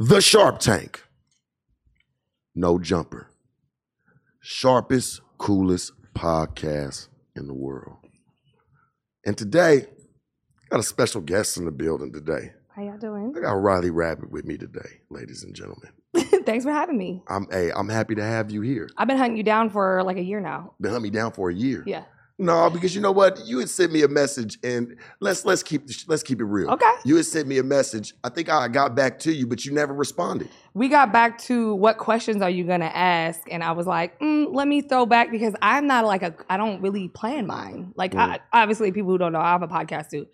The Sharp Tank. No jumper. Sharpest, coolest podcast in the world. And today, got a special guest in the building today. How y'all doing? I got Rylee Rabbit with me today, ladies and gentlemen. Thanks for having me. I'm hey, I'm happy to have you here. I've been hunting you down for like a year now. Been hunting me down for a year. Yeah. No, because you know what? You had sent me a message, and let's let's keep let's keep it real. Okay. You had sent me a message. I think I got back to you, but you never responded. We got back to what questions are you gonna ask, and I was like, mm, let me throw back because I'm not like a I don't really plan mine. Like Mm. I, obviously, people who don't know, I have a podcast too,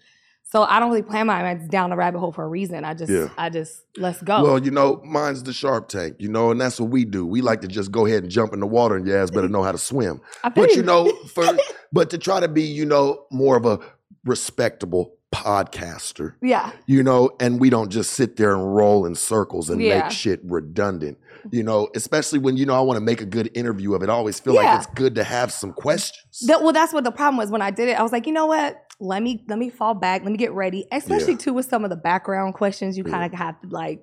so I don't really plan my It's down the rabbit hole for a reason. I just Yeah. I just let's go. Well, you know, mine's the Sharp Tank. You know, and that's what we do. We like to just go ahead and jump in the water, and your ass better know how to swim. But you know, for but to try to be, you know, more of a respectable podcaster, yeah, you know, and we don't just sit there and roll in circles and Yeah. make shit redundant. You know, especially when you know I want to make a good interview of it. I always feel Yeah. like it's good to have some questions. That- well, that's what the problem was when I did it. I was like, you know what? Let me let me fall back. Let me get ready. Especially Yeah. too with some of the background questions, you kind of have to like.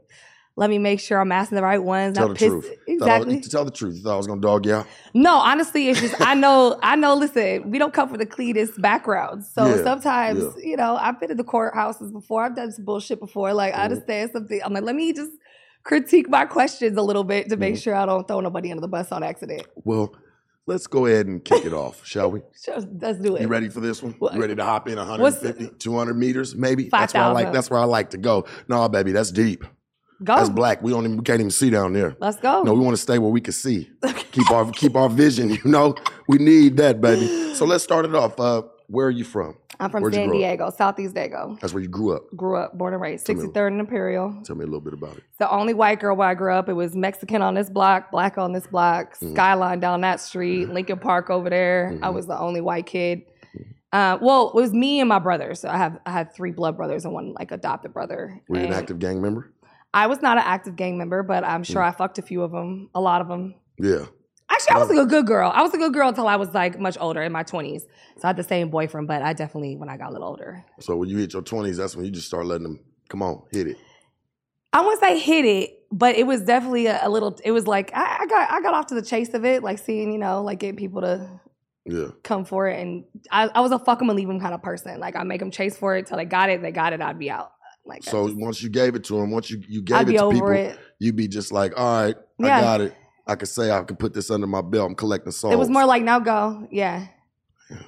Let me make sure I'm asking the right ones. Tell not the piss- truth. Thought I was- Exactly. to tell the truth. You thought I was gonna dog you out? No, honestly, it's just I know. I know. Listen, we don't come from the cleanest backgrounds, so Yeah, sometimes yeah. you know I've been in the courthouses before. I've done some bullshit before. Like I Mhm. understand something. I'm like, let me just critique my questions a little bit to make Mhm. sure I don't throw nobody under the bus on accident. Well, let's go ahead and kick it off, shall we? Sure, let's do it. You ready for this one? What- You ready to hop in What's- 150, 200 meters, maybe? That's where I like. 5,000. That's where I like to go. No, baby, that's deep. Go. That's black. We don't. Even, we can't even see down there. Let's go. No, we want to stay where we can see. Keep our keep our vision. You know, we need that, baby. So let's start it off. Uh, where are you from? I'm from Where'd San? Diego, Southeast Dago. That's where you grew up. Grew up, born and raised, Tell me- 63rd and Imperial. Tell me a little bit about it. The only white girl where I grew up, it was Mexican on this block, black on this block, Mhm. Skyline down that street, Lincoln Park over there. I Mhm. was the only white kid. Uh, well, it was me and my brother. So I have I had three blood brothers and one like adopted brother. Were you an active gang member? I was not an active gang member, but I'm sure Mm. I fucked a few of them, a lot of them. Yeah. Actually, I was a good girl. I was a good girl until I was like much older in my 20s. So I had the same boyfriend, but I definitely, when I got a little older, So when you hit your twenties, that's when you just start letting them. Come on, hit it. I wouldn't say hit it, but it was definitely a, a little. It was like I, I got I got off to the chase of it, like seeing you know like getting people to Yeah. come for it, and I, I was a fuck 'em and leave 'em kind of person. Like I make them chase for it till they got it, they got it, I'd be out. Like So just- once you gave it to him, once you you gave I'd it to people, it. you'd be just like, all right, I got it. I could say I could put this under my belt. I'm collecting souls. It was more like now go, yeah.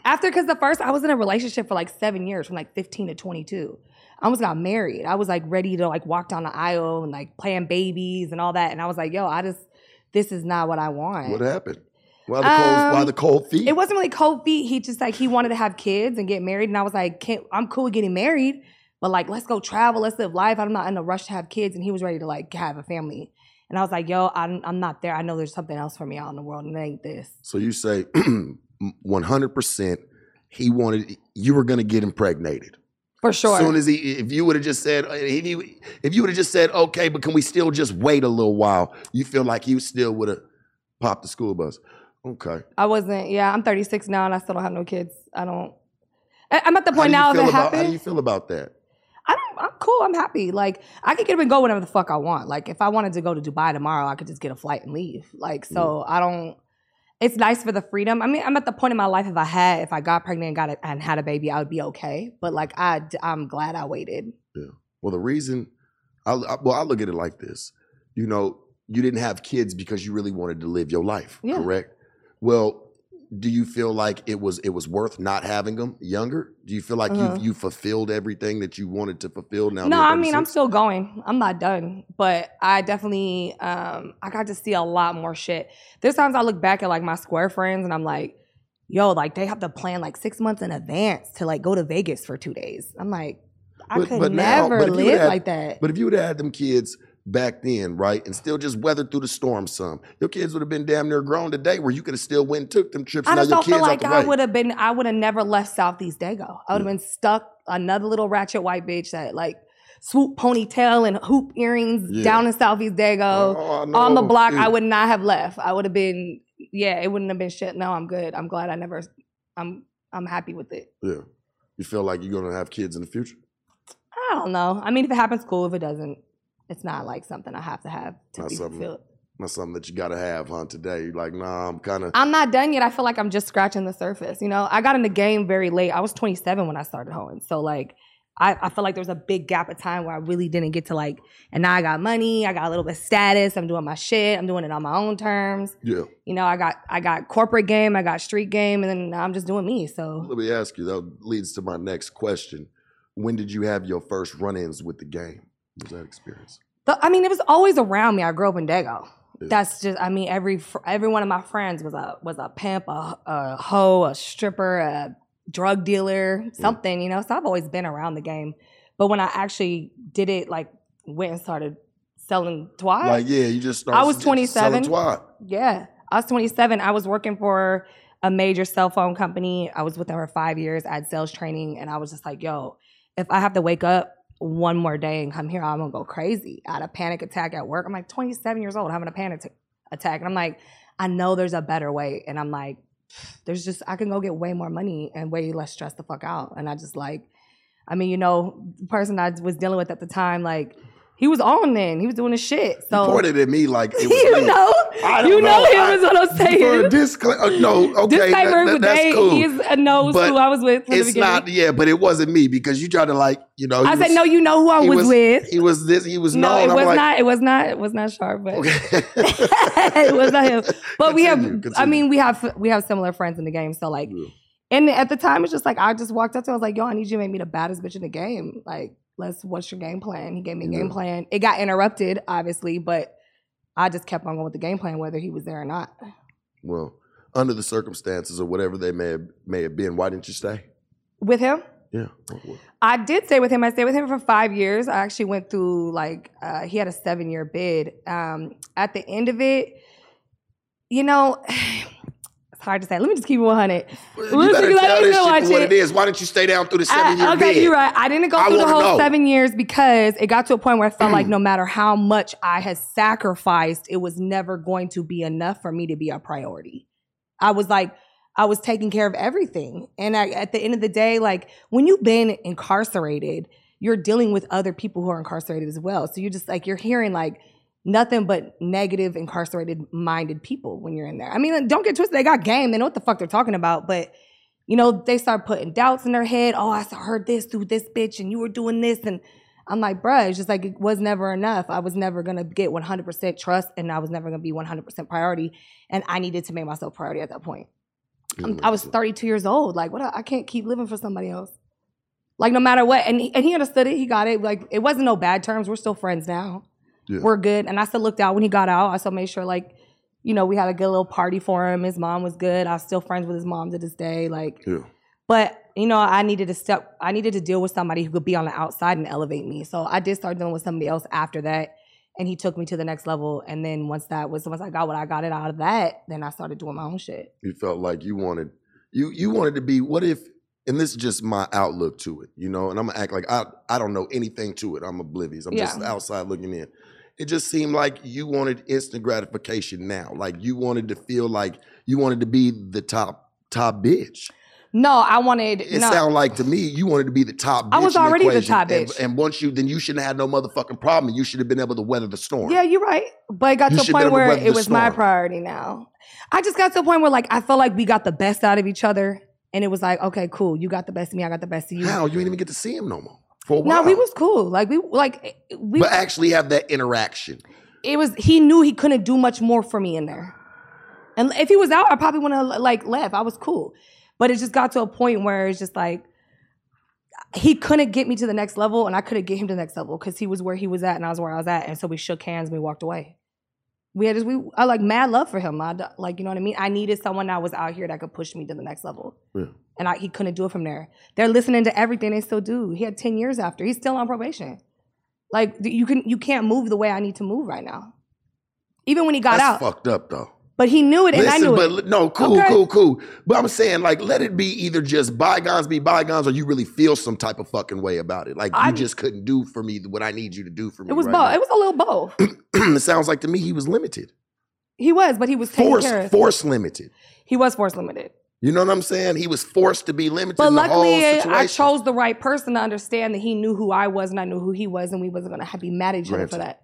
After because the first I was in a relationship for like seven years, from like 15 to 22. I almost got married. I was like ready to like walk down the aisle and like playing babies and all that, and I was like, yo, I just this is not what I want. What happened? Why the cold? Why Um, the cold feet? It wasn't really cold feet. He just like he wanted to have kids and get married, and I was like, Can't, I'm cool with getting married, but like let's go travel, let's live life. I'm not in a rush to have kids, and he was ready to like have a family, and I was like, Yo, I'm I'm not there. I know there's something else for me out in the world, and it ain't this. So you say 100%. He wanted you were going to get impregnated. For sure. Soon as he, if you would have just said, uh, if you, if you would have just said, okay, but can we still just wait a little while? You feel like you still would have popped the school bus. Okay. I wasn't. Yeah, I'm 36 now, and I still don't have no kids. I don't. I'm at the point now it about, How do you feel about that? I'm, cool. I'm happy. Like I could get up and go whenever the fuck I want. Like if I wanted to go to Dubai tomorrow, I could just get a flight and leave. Like so, mm. I don't. It's nice for the freedom. I mean, I'm at the point in my life if I had, if I got pregnant and got it and had a baby, I would be okay. But like I, I'm glad I waited. Yeah. Well, the reason, I, I, well, I look at it like this. You know, you didn't have kids because you really wanted to live your life, Yeah. correct? Well, do you feel like it was it was worth not having them younger? Do you feel like Uh-huh. you you fulfilled everything that you wanted to fulfill now? No, I mean I'm still going. I'm not done, but I definitely um I got to see a lot more shit. There's times I look back at like my square friends and I'm like, yo, like they have to plan like six months in advance to like go to Vegas for two days. I'm like, I But- could but now- never you live had- like that. But if you would have had them kids back then, right, and still just weathered through the storm some, your kids would have been damn near grown today where you could have still went and took them trips I now just your don't kids feel like I would have been. I would have never left Southeast Dago. I would have mm. been stuck another little ratchet white bitch that like swoop ponytail and hoop earrings Yeah. down in Southeast Dago Oh, on the block. dude. I would not have left. I would have been. Yeah, it wouldn't have been shit. No, I'm good. I'm glad I never. I'm. I'm happy with it. Yeah. You feel like you're gonna have kids in the future? I don't know. I mean, if it happens, cool. If it doesn't, it's not like something I have to have to Not be something- fulfilled. Not something that you gotta have, huh? Today, You're like, nah, I'm kind of. I'm not done yet. I feel like I'm just scratching the surface. You know, I got in the game very late. I was 27 when I started hoeing. So like, I, I feel like there was a big gap of time where I really didn't get to like, and now I got money. I got a little bit of status. I'm doing my shit. I'm doing it on my own terms. Yeah. You know, I got I got corporate game. I got street game, and then now I'm just doing me. So Let me ask you. That leads to my next question. When did you have your first run-ins with the game? Was that experience? the, I mean, it was always around me. I grew up in Dago. Yeah. That's just. I mean, every every one of my friends was a was a pimp, a, a hoe, a stripper, a drug dealer, something. You know, so I've always been around the game. But when I actually did it, like went and started selling twat. Like, yeah, you just started. I was 27. Yeah, I was 27. I was working for a major cell phone company. I was with them for five years. I had sales training, and I was just like, yo, if I have to wake up one more day and come here, I'm gonna go crazy. I had a panic attack at work. I'm like 27 years old having a panic t- attack, and I'm like, I know there's a better way, and I'm like, there's just I can go get way more money and way less stressed the fuck out, and I just like, I mean, you know, the person I was dealing with at the time, like. He was on then. He was doing his shit. So you pointed at me like it was you me. know, I don't you know, know. him I- is what I'm saying. For a uh, no, okay, that- Disclaimer, that- but that's cool. he's a knows But who I was with it's not, yeah, but it wasn't me because you tried to like, you know. he I said, no, you know who I he was, with. He was this. He was No, known. it was like, not. It was not. It was not sharp, but Okay. it was not him. But we have. Continue, I mean, we have we have similar friends in the game. So like, Yeah. and at the time, it's just like I just walked up to. him, I was like, yo, I need you to make me the baddest bitch in the game. Like, let's. What's your game plan? He gave me a game plan. It got interrupted, obviously, but I just kept on going with the game plan, whether he was there or not. Well, under the circumstances or whatever they may have, may have been, why didn't you stay? With him, Yeah. I did stay with him. I stayed with him for five years. I actually went through like uh, he had a seven year bid. Um, at the end of it, you know, hard to say. Let me just keep it one hundred. You Listen, better let tell me this shit what it. it is. Why didn't you stay down through the seven uh, year I, okay, bid? you're right. I didn't go I through the whole know. seven years because it got to a point where I felt like no matter how much I had sacrificed, it was never going to be enough for me to be a priority. I was like, I was taking care of everything. And I, at the end of the day, like when you've been incarcerated, you're dealing with other people who are incarcerated as well. So you're just like, you're hearing like nothing but negative, incarcerated minded people when you're in there. I mean, don't get twisted. They got game. They know what the fuck they're talking about. But, you know, they start putting doubts in their head. Oh, I heard this through this bitch and you were doing this. And I'm like, bruh, it's just like it was never enough. I was never gonna get 100% trust and I was never gonna be 100% priority. And I needed to make myself priority at that point. I was 32 years old. Like, what? I can't keep living for somebody else. Like, no matter what. And he, and he understood it. He got it. Like, it wasn't no bad terms. We're still friends now. Yeah. We're good. And I still looked out when he got out. I still made sure, like, you know, we had a good little party for him. His mom was good. I was still friends with his mom to this day. Like, Yeah. but you know, I needed to step. I needed to deal with somebody who could be on the outside and elevate me. So I did start dealing with somebody else after that, and he took me to the next level. And then once that was, once I got what I got it out of that, then I started doing my own shit. You felt like you wanted you you wanted to be what if and this is just my outlook to it, you know, and I'm gonna act like I I don't know anything to it. I'm oblivious. I'm just outside looking in. It just seemed like you wanted instant gratification now. Like you wanted to feel like you wanted to be the top top bitch. No, I wanted. It no, sounded like to me you wanted to be the top bitch. I was already the equation. top bitch. And, once you then you shouldn't have had no motherfucking problem. You should have been able to weather the storm. Yeah, you're right. But it got You to a point where it the was my priority now. I just got to a point where like I felt like we got the best out of each other, and it was like, okay, cool. You got the best of me. I got the best of you. How? You ain't even get to see him no more. For a while. No, we was cool. Like we like eh, we. but actually have that interaction. it was he knew he couldn't do much more for me in there. And if he was out, I probably wouldn't have like left. I was cool. But it just got to a point where it's just like he couldn't get me to the next level and I couldn't get him to the next level because he was where he was at and I was where I was at. And so we shook hands and we walked away. We had just, we I like mad love for him. I like you know what I mean. I needed someone that was out here that could push me to the next level, Yeah. and I, he couldn't do it from there. They're listening to everything they still do. He had ten years after. He's still on probation. Like you can you can't move the way I need to move right now. Even when he got That's out, fucked up though. But he knew it and I knew but it. no, cool, Okay. cool, cool. But I'm saying, like, let it be either just bygones be bygones, or you really feel some type of fucking way about it. Like I- you just couldn't do for me what I need you to do for me. It was right both. now. It was a little both. it sounds like to me he was limited, He was, but he was taken force, care of. force limited. He was force limited. You know what I'm saying? He was forced to be limited. But in the whole luckily. I chose the right person to understand that he knew who I was and I knew who he was, and we wasn't gonna have be mad at each other for that.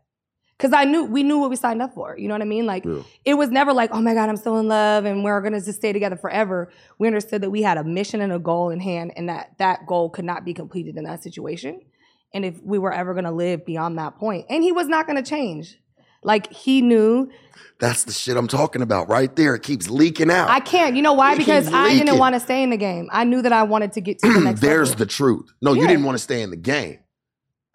Because I knew we knew what we signed up for. You know what I mean? Like Yeah. it was never like, oh my god, I'm still in love and we're gonna just stay together forever. We understood that we had a mission and a goal in hand, and that that goal could not be completed in that situation. And if we were ever gonna live beyond that point, and he was not gonna change. Like he knew That's the shit I'm talking about right there. It keeps leaking out. I can't. You know why? It Because I didn't want to stay in the game. I knew that I wanted to get to the next. There's level. the truth. No, you didn't want to stay in the game,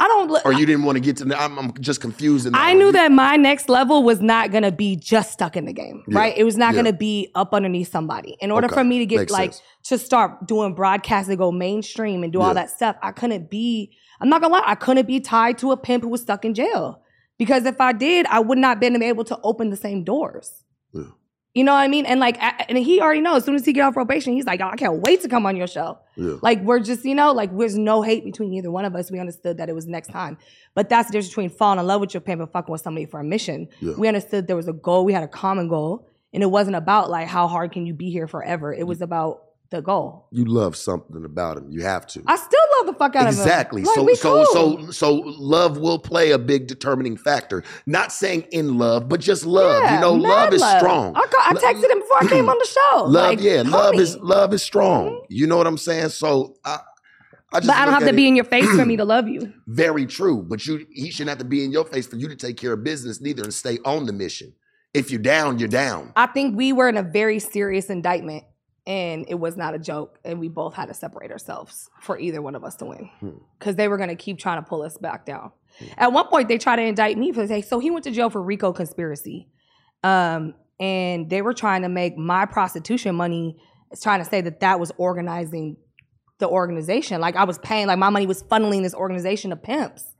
I don't. or you didn't want to get to. The, I'm, I'm just confused. I one. knew that my next level was not gonna be just stuck in the game, Yeah. right? It was not Yeah. gonna be up underneath somebody. In order Okay. for me to get Makes like sense. to start doing broadcast and go mainstream and do Yeah. all that stuff, I couldn't be. I'm not gonna lie, I couldn't be tied to a pimp who was stuck in jail. Because if I did, I would not been able to open the same doors. You know what I mean? And like, I- and he already knows. As soon as he get off probation, he's like, "Oh, I can't wait to come on your show." Yeah. Like we're just, you know, like there's no hate between either one of us. We understood that it was next time. But that's the difference between falling in love with your pimp and fucking with somebody for a mission. Yeah. We understood there was a goal. We had a common goal. And it wasn't about like how hard can you be here forever. It mm. was about the goal. you love something about him. You have to. I still love the fuck out exactly. of him. Like, so so cool. so so love will play a big determining factor. Not saying in love, but just love. Yeah, you know, mad love is strong. I, ca- I texted him before I came on the show. Love, Like, yeah, love is love is strong. Mm-hmm. You know what I'm saying? So I, I just But I don't have to at be in your face for me to love you. Very true, but you he shouldn't have to be in your face for you to take care of business neither and stay on the mission. If you're down, you're down. I think we were in a very serious indictment and it was not a joke. And we both had to separate ourselves for either one of us to win Hmm. because they were going to keep trying to pull us back down. At one point, they tried to indict me for say, so he went to jail for RICO conspiracy. Um, and they were trying to make my prostitution money, trying to say that that was organizing the organization. Like I was paying, like my money was funneling this organization of pimps.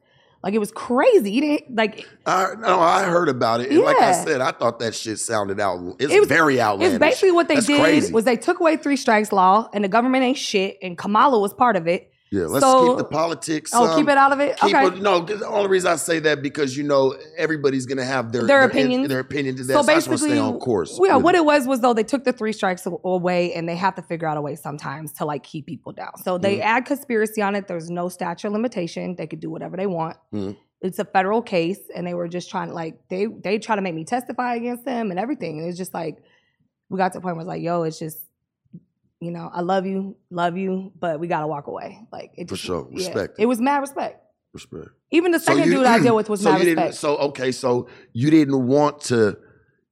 Like it was crazy. You didn't like I no, I heard about it. And like I said, I thought that shit sounded out. It's It was- very outlandish. It's basically what they That's did crazy. was they took away three strikes law, and the government ain't shit, and Kamala was part of it. Yeah, let's so- keep the politics. Oh, um, keep it out of it. Okay. it, no, the only reason I say that because you know everybody's gonna have their Their opinions. their opinion to that. so So, basically, stay on course. yeah, what it. it was was though they took the three strikes away, and they have to figure out a way sometimes to like keep people down. So they Mhm. add conspiracy on it. There's no statute of limitation. They could do whatever they want. Mhm. It's a federal case, and they were just trying to like they they try to make me testify against them and everything. And it's just like we got to the point where it's like, yo, it's just. You know, I love you, love you, but we gotta walk away. Like it For sure. yeah. Respect it. Was mad respect. Respect. Even the So second you- dude I deal with was so mad respect. So okay, so you didn't want to,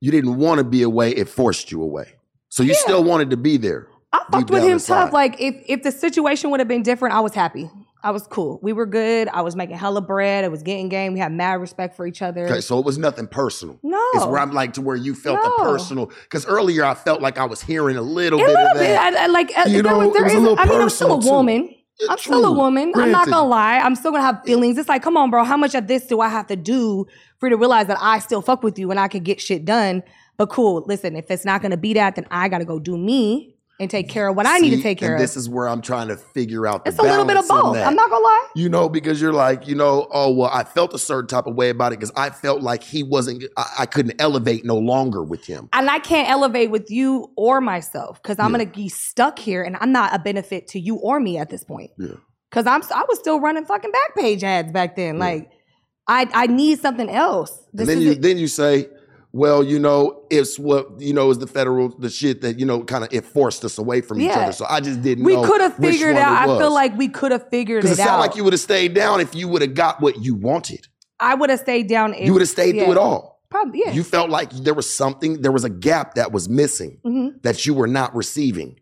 you didn't want to be away. It forced you away. So you Yeah. still wanted to be there. I fucked with him tough. Like if if the situation would have been different, I was happy. I was cool. We were good. I was making hella bread. I was getting game. We had mad respect for each other. Okay, so it was nothing personal. No. It's where I'm like to where you felt No. a personal. Because earlier I felt like I was hearing a little a bit little of bit. that. I, I, like uh, You there know, there a little I mean, I'm still a personal, too. woman. I'm still a true. woman. I'm not gonna lie. I'm still gonna have feelings. It's like, come on, bro. How much of this do I have to do for you to realize that I still fuck with you and I can get shit done? But cool. Listen, if it's not gonna be that, then I gotta go do me and take care of what I need to take care and of. This is where I'm trying to figure out the it's a little bit of both. I'm not gonna lie. You know, because you're like, you know, oh well, I felt a certain type of way about it because I felt like he wasn't, I, I couldn't elevate no longer with him. and I can't elevate with you or myself because I'm Yeah. gonna be stuck here, and I'm not a benefit to you or me at this point. Yeah. Because I'm I was still running fucking Backpage ads back then. Like, I I need something else. This and then is you it. then you say, well, you know, it's what you know is the federal the shit that you know kind of it forced us away from each other. So I just didn't. we could have figured out. I feel like we could have figured because it out. it sounded like you would have stayed down if you would have got what you wanted. I would have stayed down. If, you would have stayed yeah. through it all. Probably, yeah. You felt like there was something, there was a gap that was missing hmm that you were not receiving Yeah.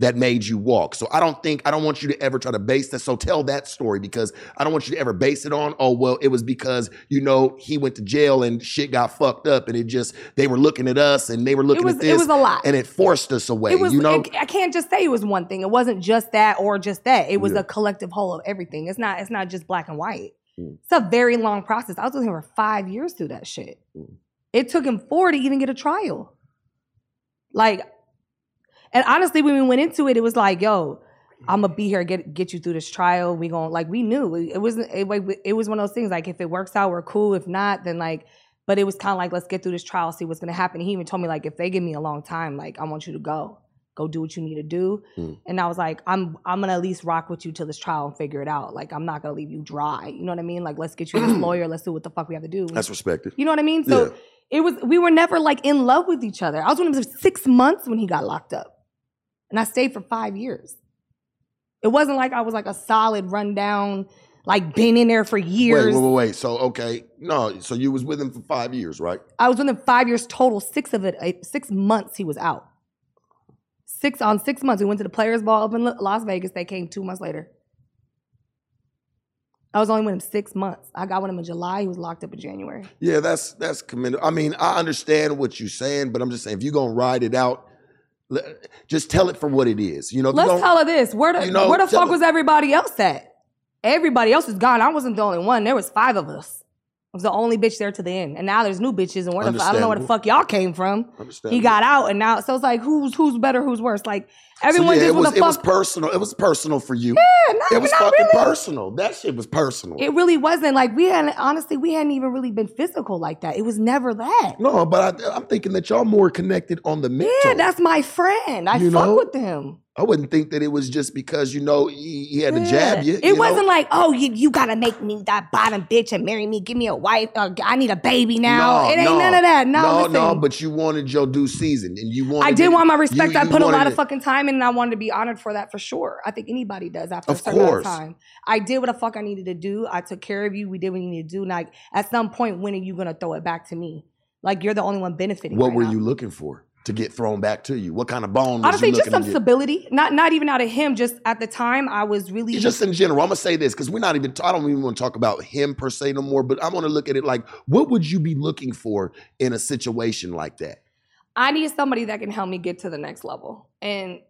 That made you walk. So I don't think I don't want you to ever try to base that. So tell that story because I don't want you to ever base it on, oh well, it was because you know he went to jail and shit got fucked up and it just they were looking at us and they were looking was at this it was a lot. and it forced us away. was you know, it- I can't just say it was one thing. It wasn't just that or just that. It was Yeah. a collective whole of everything. It's not it's not just black and white. Mm. It's a very long process. I was with him for five years through that shit. Mm. It took him four to even get a trial. Like, and honestly, when we went into it, it was like, yo, I'm gonna be here, get get you through this trial. We gonna like we knew it, wasn't. It, it was one of those things. Like if it works out, we're cool. If not, then like. But it was kind of like let's get through this trial, see what's gonna happen. He even told me like if they give me a long time, like I want you to go, go do what you need to do. Mm. And I was like, I'm I'm gonna at least rock with you till this trial and figure it out. Like I'm not gonna leave you dry. You know what I mean? Like let's get you this lawyer. Let's do what the fuck we have to do. that's respected. You know what I mean? So Yeah. it was we were never like in love with each other. I was with him for six months when he got locked up. And I stayed for five years. It wasn't like I was like a solid rundown, like been in there for years. Wait, wait, wait, wait. So okay, no, so you was with him for five years, right? I was with him five years total. Six of it, six months he was out. Six on six months. We went to the Players Ball up in Las Vegas. They came two months later. I was only with him six months. I got with him in July. He was locked up in January. Yeah, that's that's commendable. I mean, I understand what you're saying, but I'm just saying if you're gonna ride it out, just tell it for what it is. You know, Let's don't- tell her this. Where the you know, where the fuck was everybody else at? Everybody else is gone. I wasn't the only one. There was five of us. I was the only bitch there to the end. And now there's new bitches and where the, fu- I don't know where the fuck y'all came from. He got out and now so it's like who's who's better, who's worse? Like everyone so, yeah, just it was it was personal. It was personal for you. Yeah, not, it was not fucking really. personal. That shit was personal. It really wasn't like we hadn't honestly we hadn't even really been physical like that. It was never that. no, but I, I'm thinking that y'all more connected on the mental. Yeah, that's my friend. I You fuck know? with him. I wouldn't think that it was just because you know he, he had to jab you. It you wasn't like, oh, you, you gotta make me that bottom bitch and marry me, give me a wife. Uh, I need a baby now. it ain't no, none of that. No, no, no. But you wanted your due season, and you wanted. I did it- want my respect. you- I put a lot wanted of fucking time and I wanted to be honored for that for sure. I think anybody does after Of a certain amount course. of time. I did what the fuck I needed to do. I took care of you. We did what you needed to do. And like at some point, when are you gonna throw it back to me? Like you're the only one benefiting. What right were now. you looking for to get thrown back to you? What kind of bone? Honestly, just some stability. Not not even out of him. Just at the time, I was really Just in general, I'm gonna say this because we're not even. I don't even want to talk about him per se no more. But I want to look at it like, what would you be looking for in a situation like that? I need somebody that can help me get to the next level. And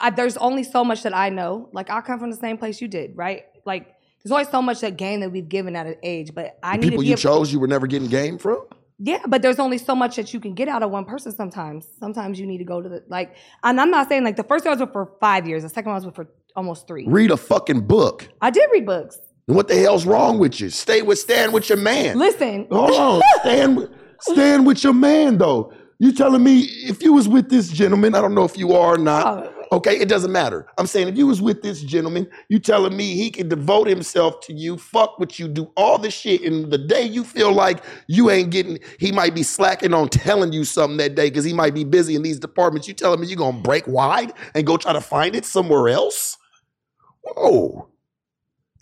I, there's only so much that I know. Like I come from the same place you did, right? Like there's always so much that game that we've given at an age, but I The need to people you able- chose, you were never getting game from. Yeah, but there's only so much that you can get out of one person sometimes. Sometimes you need to go to the like and I'm not saying like the first one I was with for five years, the second one I was with for almost three. Read a fucking book. I did read books. What the hell's wrong with you? Stay with, stand with your man. Listen. Hold on, stand, with- stand with your man though. You telling me if you was with this gentleman, I don't know if you are or not. Oh, Okay, it doesn't matter. I'm saying if you was with this gentleman, you telling me he can devote himself to you, fuck what you do, all this shit, and the day you feel like you ain't getting, he might be slacking on telling you something that day because he might be busy in these departments. You telling me you gonna break wide and go try to find it somewhere else? Whoa,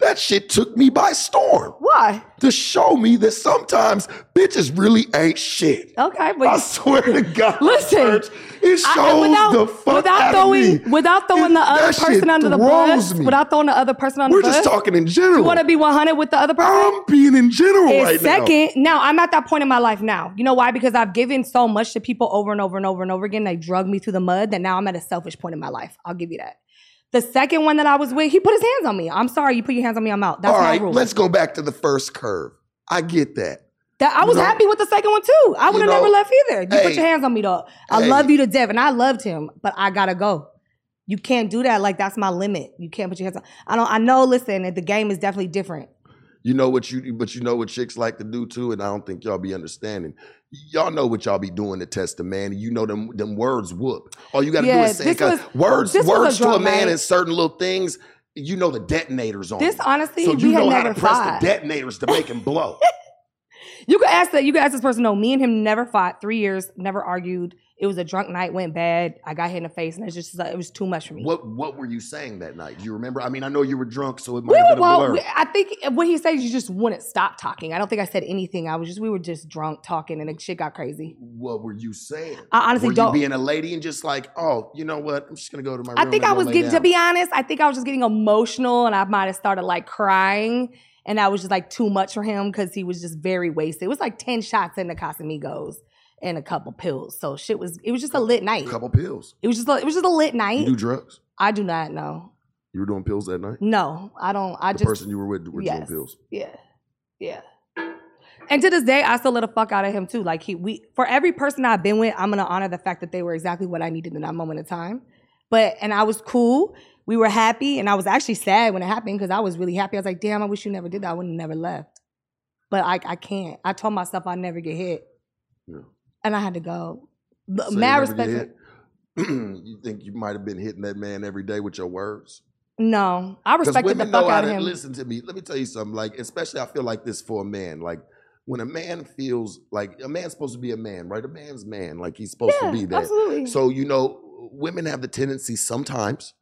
that shit took me by storm Why? to show me that sometimes bitches really ain't shit. Okay, but I swear to God, Listen, Church, it shows I- without, the fuck without out throwing of me. without throwing It- the other person under the bus, me. without throwing the other person under We're the bus. We're just talking in general. You want to be 100 with the other person? I'm being in general And right now. second, now. I'm at that point in my life now. You know why? Because I've given so much to people over and over and over and over again. They drug me through the mud that now I'm at a selfish point in my life. I'll give you that. The second one that I was with, he put his hands on me. I'm sorry, you put your hands on me, I'm out. That's All my right, rule. let's go back to the first curve. I get that. That I was You know- happy with the second one too. I would have know, never left either. You hey, put your hands on me though. I hey. love you to death, and I loved him, but I gotta go. You can't do that. Like that's my limit. You can't put your hands on. I don't. I know. Listen, the game is definitely different. You know what you, but you know what chicks like to do too, and I don't think y'all be understanding. Y'all know what y'all be doing to test a man, you know them them words whoop. All you got to Yeah, do is say was- words was a words to a man and certain little things. You know the detonators on. This honestly, so we you had know how never to press fought. the detonators to make him blow. You could ask that. You could ask this person. No, me and him never fought. Three years, never argued. It was a drunk night, went bad. I got hit in the face, and it's just like, it was too much for me. What What were you saying that night? Do you remember? I mean, I know you were drunk, so it We might have were, been a well, blur. we- I think uh, what he said, you just wouldn't stop talking. I don't think I said anything. I was just, we were just drunk talking, and the shit got crazy. what were you saying? I honestly were don't. being a lady and just like, oh, you know what? I'm just gonna go to my room. I think I was getting, to be honest, I think I was just getting emotional, and I might have started like crying, and that was just like too much for him because he was just very wasted. It was like ten shots in the Casamigos and a couple pills, so shit was. It was just a lit night. A couple pills. It was just, a, it was just a lit You night. do drugs? I do not know. You were doing pills that night? No, I don't. I the just person you were with were doing pills. Yeah. Yeah. And to this day, I still let the fuck out of him too. Like he we for every person I've been with, I'm gonna honor the fact that they were exactly what I needed in that moment of time. But and I was cool. We were happy, and I was actually sad when it happened because I was really happy. I was like, damn, I wish you never did that. I would have never left. But I I can't. I told myself I'd never get hit. Yeah. And I had to go. But So you mad respect. you think you might have been hitting that man every day with your words? No. I respected the fuck out of him. listen to me. Let me tell you something. Like, especially I feel like this for a man. Like, when a man feels like a man's supposed to be a man, right? A man's man, like he's supposed yeah, to be that. absolutely. So you know, women have the tendency sometimes,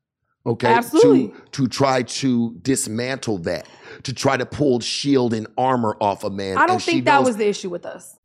okay, Absolutely. to to try to dismantle that, to try to pull shield and armor off a man. I don't think that knows- was the issue with us.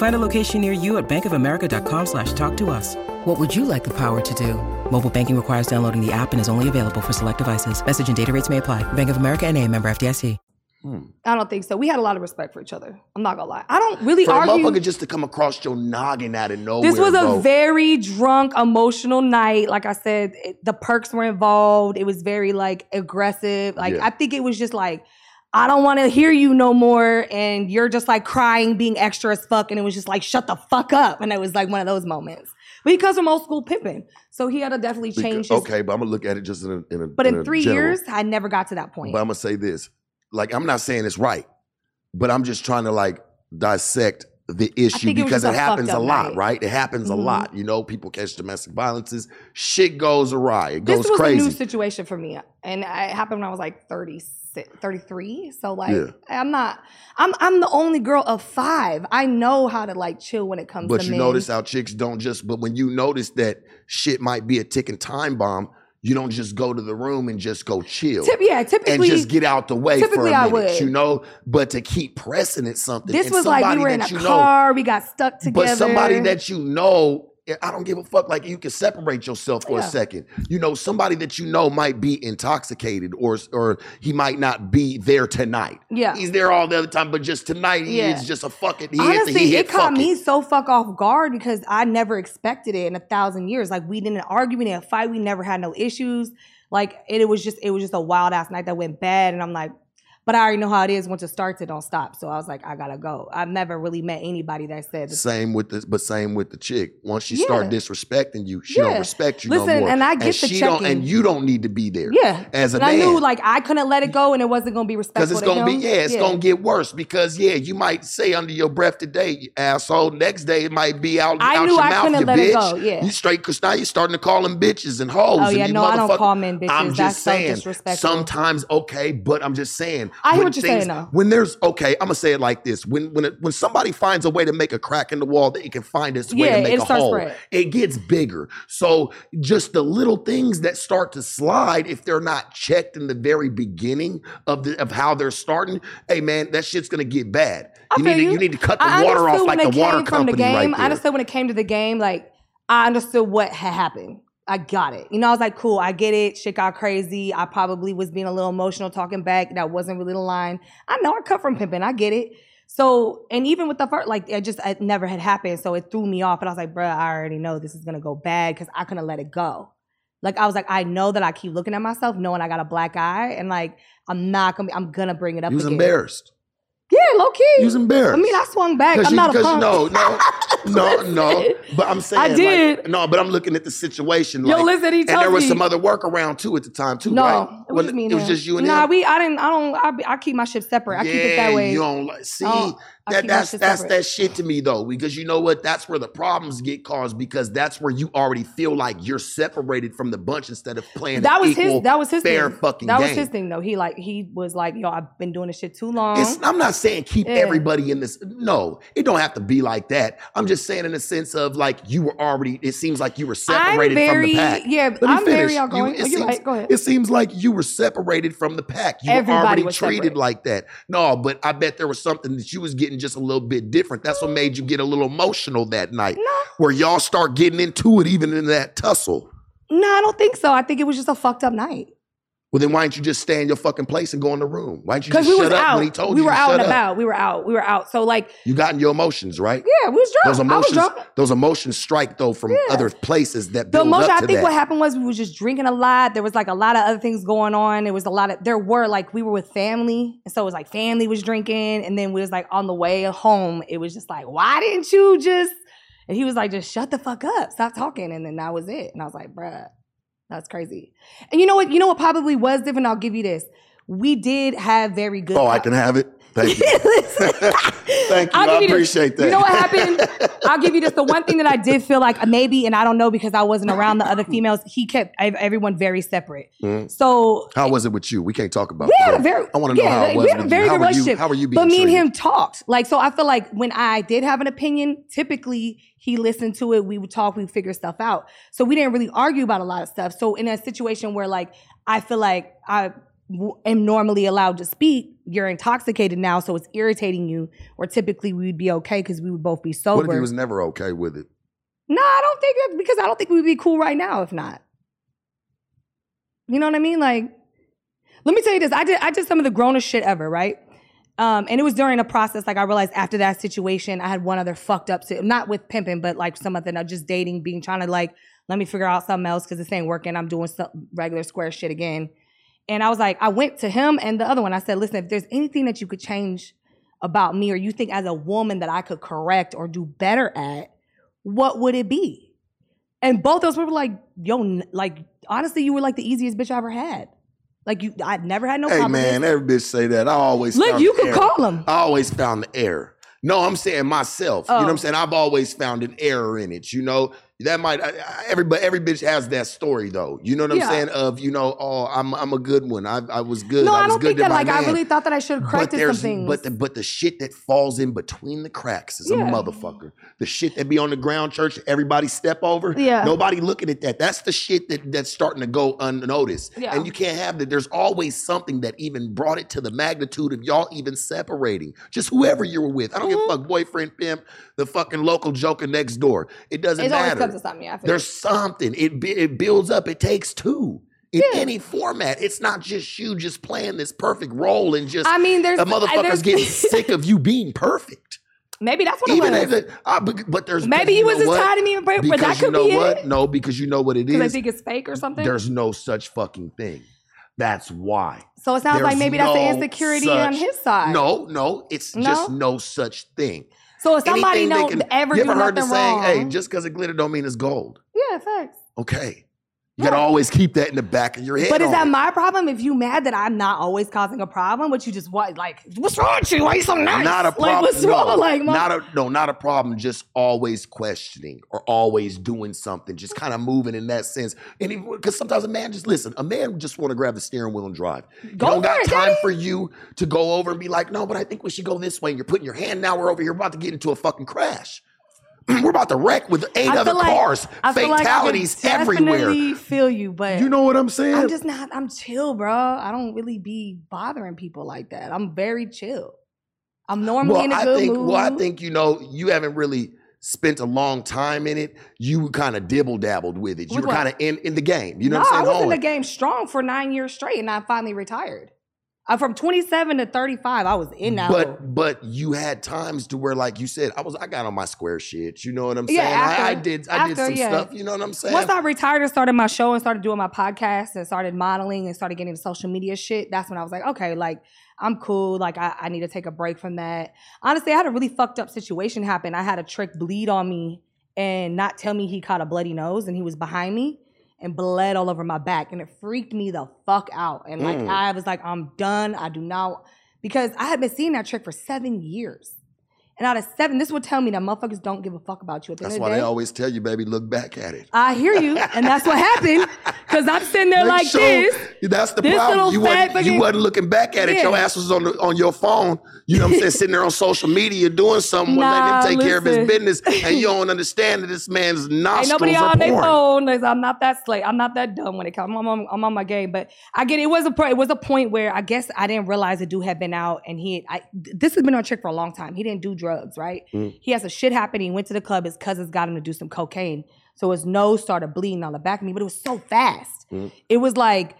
Find a location near you at bankofamerica.com slash talk to us. What would you like the power to do? Mobile banking requires downloading the app and is only available for select devices. Message and data rates may apply. Bank of America and a member FDIC. Hmm. I don't think so. We had a lot of respect for each other. I'm not gonna lie. I don't really For a argue. motherfucker just to come across your noggin out of nowhere. This was a bro. very drunk, emotional night. Like I said, it- the perks were involved. It was very like aggressive. Like Yeah. I think it was just like, I don't want to hear you no more, and you're just like crying, being extra as fuck, and it was just like, shut the fuck up. And it was like one of those moments. But he comes from old school pimping, so he had to definitely Because- change his. okay, but I'm gonna look at it just in a in a. But in a three general. years, I never got to that point. But I'm gonna say this: like, I'm not saying it's right, but I'm just trying to like dissect the issue it because it happens a lot, night. right? It happens a Mhm. lot. You know, people catch domestic violences, shit goes awry, it this goes was crazy. a new situation for me and it happened when i was like 36 33 so like Yeah. i'm not i'm i'm the only girl of five i know how to like chill when it comes But to you men. notice how chicks don't just. But when you notice that shit might be a ticking time bomb, you don't just go to the room and just go chill. Tip, yeah typically and just get out the way for a typically I minute, would. you know. But to keep pressing at something, this and was like we were in a you know- car we got stuck together But somebody that you know, I don't give a fuck. Like you can separate yourself for Yeah. a second. You know, somebody that you know might be intoxicated, or or he might not be there tonight. Yeah. he's there all the other time, but just tonight he Yeah. is just a fucking. He Honestly, hit, he hit it caught me so fuck off guard because I never expected it in a thousand years. Like we didn't argue, we didn't fight, we never had no issues. Like it, it was just it was just a wild ass night that went bad, and I'm like, but I already know how it is. Once it starts, it don't stop. So I was like, I gotta go. I've never really met anybody that said, that- Same with this, but same with the chick. Once she Yeah. start disrespecting you, she Yeah. don't respect you no Listen, more. and I get the she don't, checking. and you don't need to be there. yeah. as a and man. I knew like I couldn't let it go, and it wasn't gonna be respectful. Because it's to gonna be him. yeah, it's gonna get worse. Because yeah, you might say under your breath today, asshole. Next day it might be out, I out knew your I mouth, couldn't you let it bitch. go, yeah. you straight because now you're starting to call them bitches and hoes. Oh yeah, no, I don't call men bitches. I'm That's just so saying. disrespectful. Sometimes okay, but I'm just saying. I hear what you're saying, though. When there's okay, I'm gonna say it like this: when when it, when somebody finds a way to make a crack in the wall, that it can find its way Yeah, to make a hole. spread. It gets bigger. So just the little things that start to slide, if they're not checked in the very beginning of the of how they're starting, hey man, that shit's gonna get bad. I You need to you. you need to cut the I water off like the water company the game. right I there. understood when it came to the game, like I understood what had happened. I got it. You know, I was like, cool, I get it. Shit got crazy. I probably was being a little emotional talking back. That wasn't really the line. I know I cut from pimping. I get it. So, and even with the first, like, it just it never had happened. So it threw me off. And I was like, bruh, I already know this is gonna go bad because I couldn't let it go. Like I was like, I know that I keep looking at myself, knowing I got a black eye, and like I'm not gonna, I'm gonna bring it up. You was again. embarrassed. Yeah, low key. You was embarrassed. I mean, I swung back. I'm you, not a punk. know, no, No, no, but I'm saying I like, did. no, but I'm looking at the situation. Yo, listen, he and there was me- some other workaround too at the time too, No, right? it was me it was just you and Nah, him. we. I didn't. I don't. I, I keep my shit separate. I keep it that Yeah, way. You don't like see I that that's that's separate. that shit to me though, because you know what? That's where the problems get caused because that's where you already feel like you're separated from the bunch instead of playing that was equal, his. That was his fair thing. fucking That game. was his thing though. He like he was like, yo, I've been doing this shit too long. It's, I'm not saying keep Yeah. everybody in this. No, it don't have to be like that. I'm just saying in the sense of like you were already. It seems like you were separated very from the pack. yeah. I'm very finish. outgoing. You- oh, it, seems, right. Go ahead. it seems like you were separated from the pack. You were already treated separate. like that. No, but I bet there was something that you was getting just a little bit different. That's what made you get a little emotional that night, No. where y'all start getting into it, even in that tussle. No, I don't think so. I think it was just a fucked up night. Well, then why didn't you just stay in your fucking place and go in the room? Why didn't you just we shut up out. when he told we you were to out and up? about. We were out. We were out. So like, You got in your emotions, right? yeah, we was drunk. Those I was emotions, drunk. those emotions strike though from Yeah. other places that The emotion, I think that. what happened was we was just drinking a lot. There was like a lot of other things going on. There was a lot of there were like we were with family, and so it was like family was drinking, and then we was like on the way home. It was just like, why didn't you just? And he was like, just shut the fuck up, stop talking, and then that was it. And I was like, bruh, that's crazy. And you know what? You know what probably was different. I'll give you this. We did have very good. oh, I can have it. Thank you. Thank you. I'll I give you this. appreciate that. You know what happened? I'll give you this. The one thing that I did feel like maybe, and I don't know because I wasn't around the other females, he kept everyone very separate. Mhm. So How was it with you? We can't talk about. we had a that. very, I want to know yeah, how it was. we had a very you. How good were you- How were you being But me and treated? him talked. Like, so I feel like when I did have an opinion, typically he listened to it. We would talk. We would figure stuff out. So we didn't really argue about a lot of stuff. So in a situation where like I feel like I am normally allowed to speak, you're intoxicated now, so it's irritating you. Or typically we would be okay because we would both be sober. What if he was never okay with it? No, I don't think it because I don't think we'd be cool right now if not. You know what I mean? Like, let me tell you this. I did I did some of the grownest shit ever, right? Um, and it was during a process. Like I realized after that situation, I had one other fucked up, si- not with pimping, but like some other, just dating, being trying to like let me figure out something else because this ain't working. I'm doing some regular square shit again. And I was like, I went to him and the other one. I said, listen, if there's anything that you could change about me or you think as a woman that I could correct or do better at, what would it be? And both those people were like, yo, like, honestly, you were like the easiest bitch I ever had. Like, you, I'd never had no hey man, every bitch say that. I always Look, you could error. call him. I always found the error. No, I'm saying myself. You know what Oh. I'm saying? I've always found an error in it. You know that might everybody every bitch has that story though. You know what I'm Yeah. saying? Of you know, oh, I'm I'm a good one. I I was good. no, I I, don't think that. Like, I really thought that I should have corrected some things. but the but the shit that falls in between the cracks is a motherfucker. The shit that be on the ground, church, everybody step over. Yeah. Nobody looking at that. That's the shit that that's starting to go unnoticed. Yeah. And you can't have that. There's always something that even brought it to the magnitude of y'all even separating. Just whoever you were with. I don't give a mm-hmm. fuck, boyfriend, pimp, the fucking local joker next door. It doesn't it always matter. Something. Yeah, I feel There's something. It it builds up. It takes two. In Yeah. any format, it's not just you just playing this perfect role and just I mean, there's a motherfucker's there's- getting sick of you being perfect. Maybe that's what Even it if was. it, uh, but, there's Maybe you he was just what? tired of me, but, because that could you know be what? it. No, because you know what it Because I is. think it's fake or something. There's no such fucking thing. That's why. so it sounds like There's maybe that's the no insecurity on his side. No, no, it's No? just no such thing. So if somebody don't can- ever you do ever heard the saying, wrong, "Hey, just because it glitter don't mean it's gold." yeah, facts. Okay, you gotta always keep that in the back of your head. But is that my problem? If you mad that I'm not always causing a problem, but you just what like what's wrong with you? Why you so nice? Not a problem. Like what's no, wrong? Like my, not a no, not a problem. Just always questioning or always doing something, just kind of moving in that sense. And because sometimes a man just listen, a man just want to grab the steering wheel and drive. You Go don't got it, time daddy. for you to go over and be like, no, but I think we should go this way. And you're putting your hand now. We're over here about to get into a fucking crash. We're about to wreck with eight other like- cars, I feel like I fatalities everywhere. Definitely feel you, but You know what I'm saying? I'm just not. I'm chill, bro. I don't really be bothering people like that. I'm very chill. I'm normally well, in a I good think, mood. well, I think you know, you haven't really spent a long time in it. You kind of dibble dabbled with it. You With were kind of in in the game. You know no, what I'm saying? I was in Hold the game strong for nine years straight, and I finally retired. Uh, from 27 to 35, I was in that. hole. But but you had times to where, like you said, I was I got on my square shit. You know what I'm Yeah, saying? after- I, I did I did some yeah. stuff. You know what I'm saying? Once I retired and started my show and started doing my podcast and started modeling and started getting into social media shit, that's when I was like, okay, like I'm cool. Like I, I need to take a break from that. Honestly, I had a really fucked up situation happen. I had a trick bleed on me and not tell me he caught a bloody nose and he was behind me and bled all over my back and it freaked me the fuck out. And like Mm. I was like, I'm done. I do not because I had been seeing that trick for seven years. And out of seven, this would tell me that motherfuckers don't give a fuck about you at the That's end why of the they always tell you, baby, look back at it. I hear you, and that's what happened. Cause I'm sitting there Make like sure- this. That's the This problem. You wasn't, you wasn't looking back at it. Yeah. Your ass was on the, on your phone. You know what I'm saying? Sitting there on social media doing something, letting Nah, him take care of his business, and you don't understand that this man's media. Ain't nobody on their phone. I'm not that slay. I'm not that dumb when it comes. I'm on, I'm on my game, but I get it. it was a it was a point where I guess I didn't realize the dude had been out and he I this has been on trick for a long time. He didn't do drugs, right? Mm. He has a shit happen. He went to the club. His cousins got him to do some cocaine, so his nose started bleeding on the back of me. But it was so fast. Mm. It was like.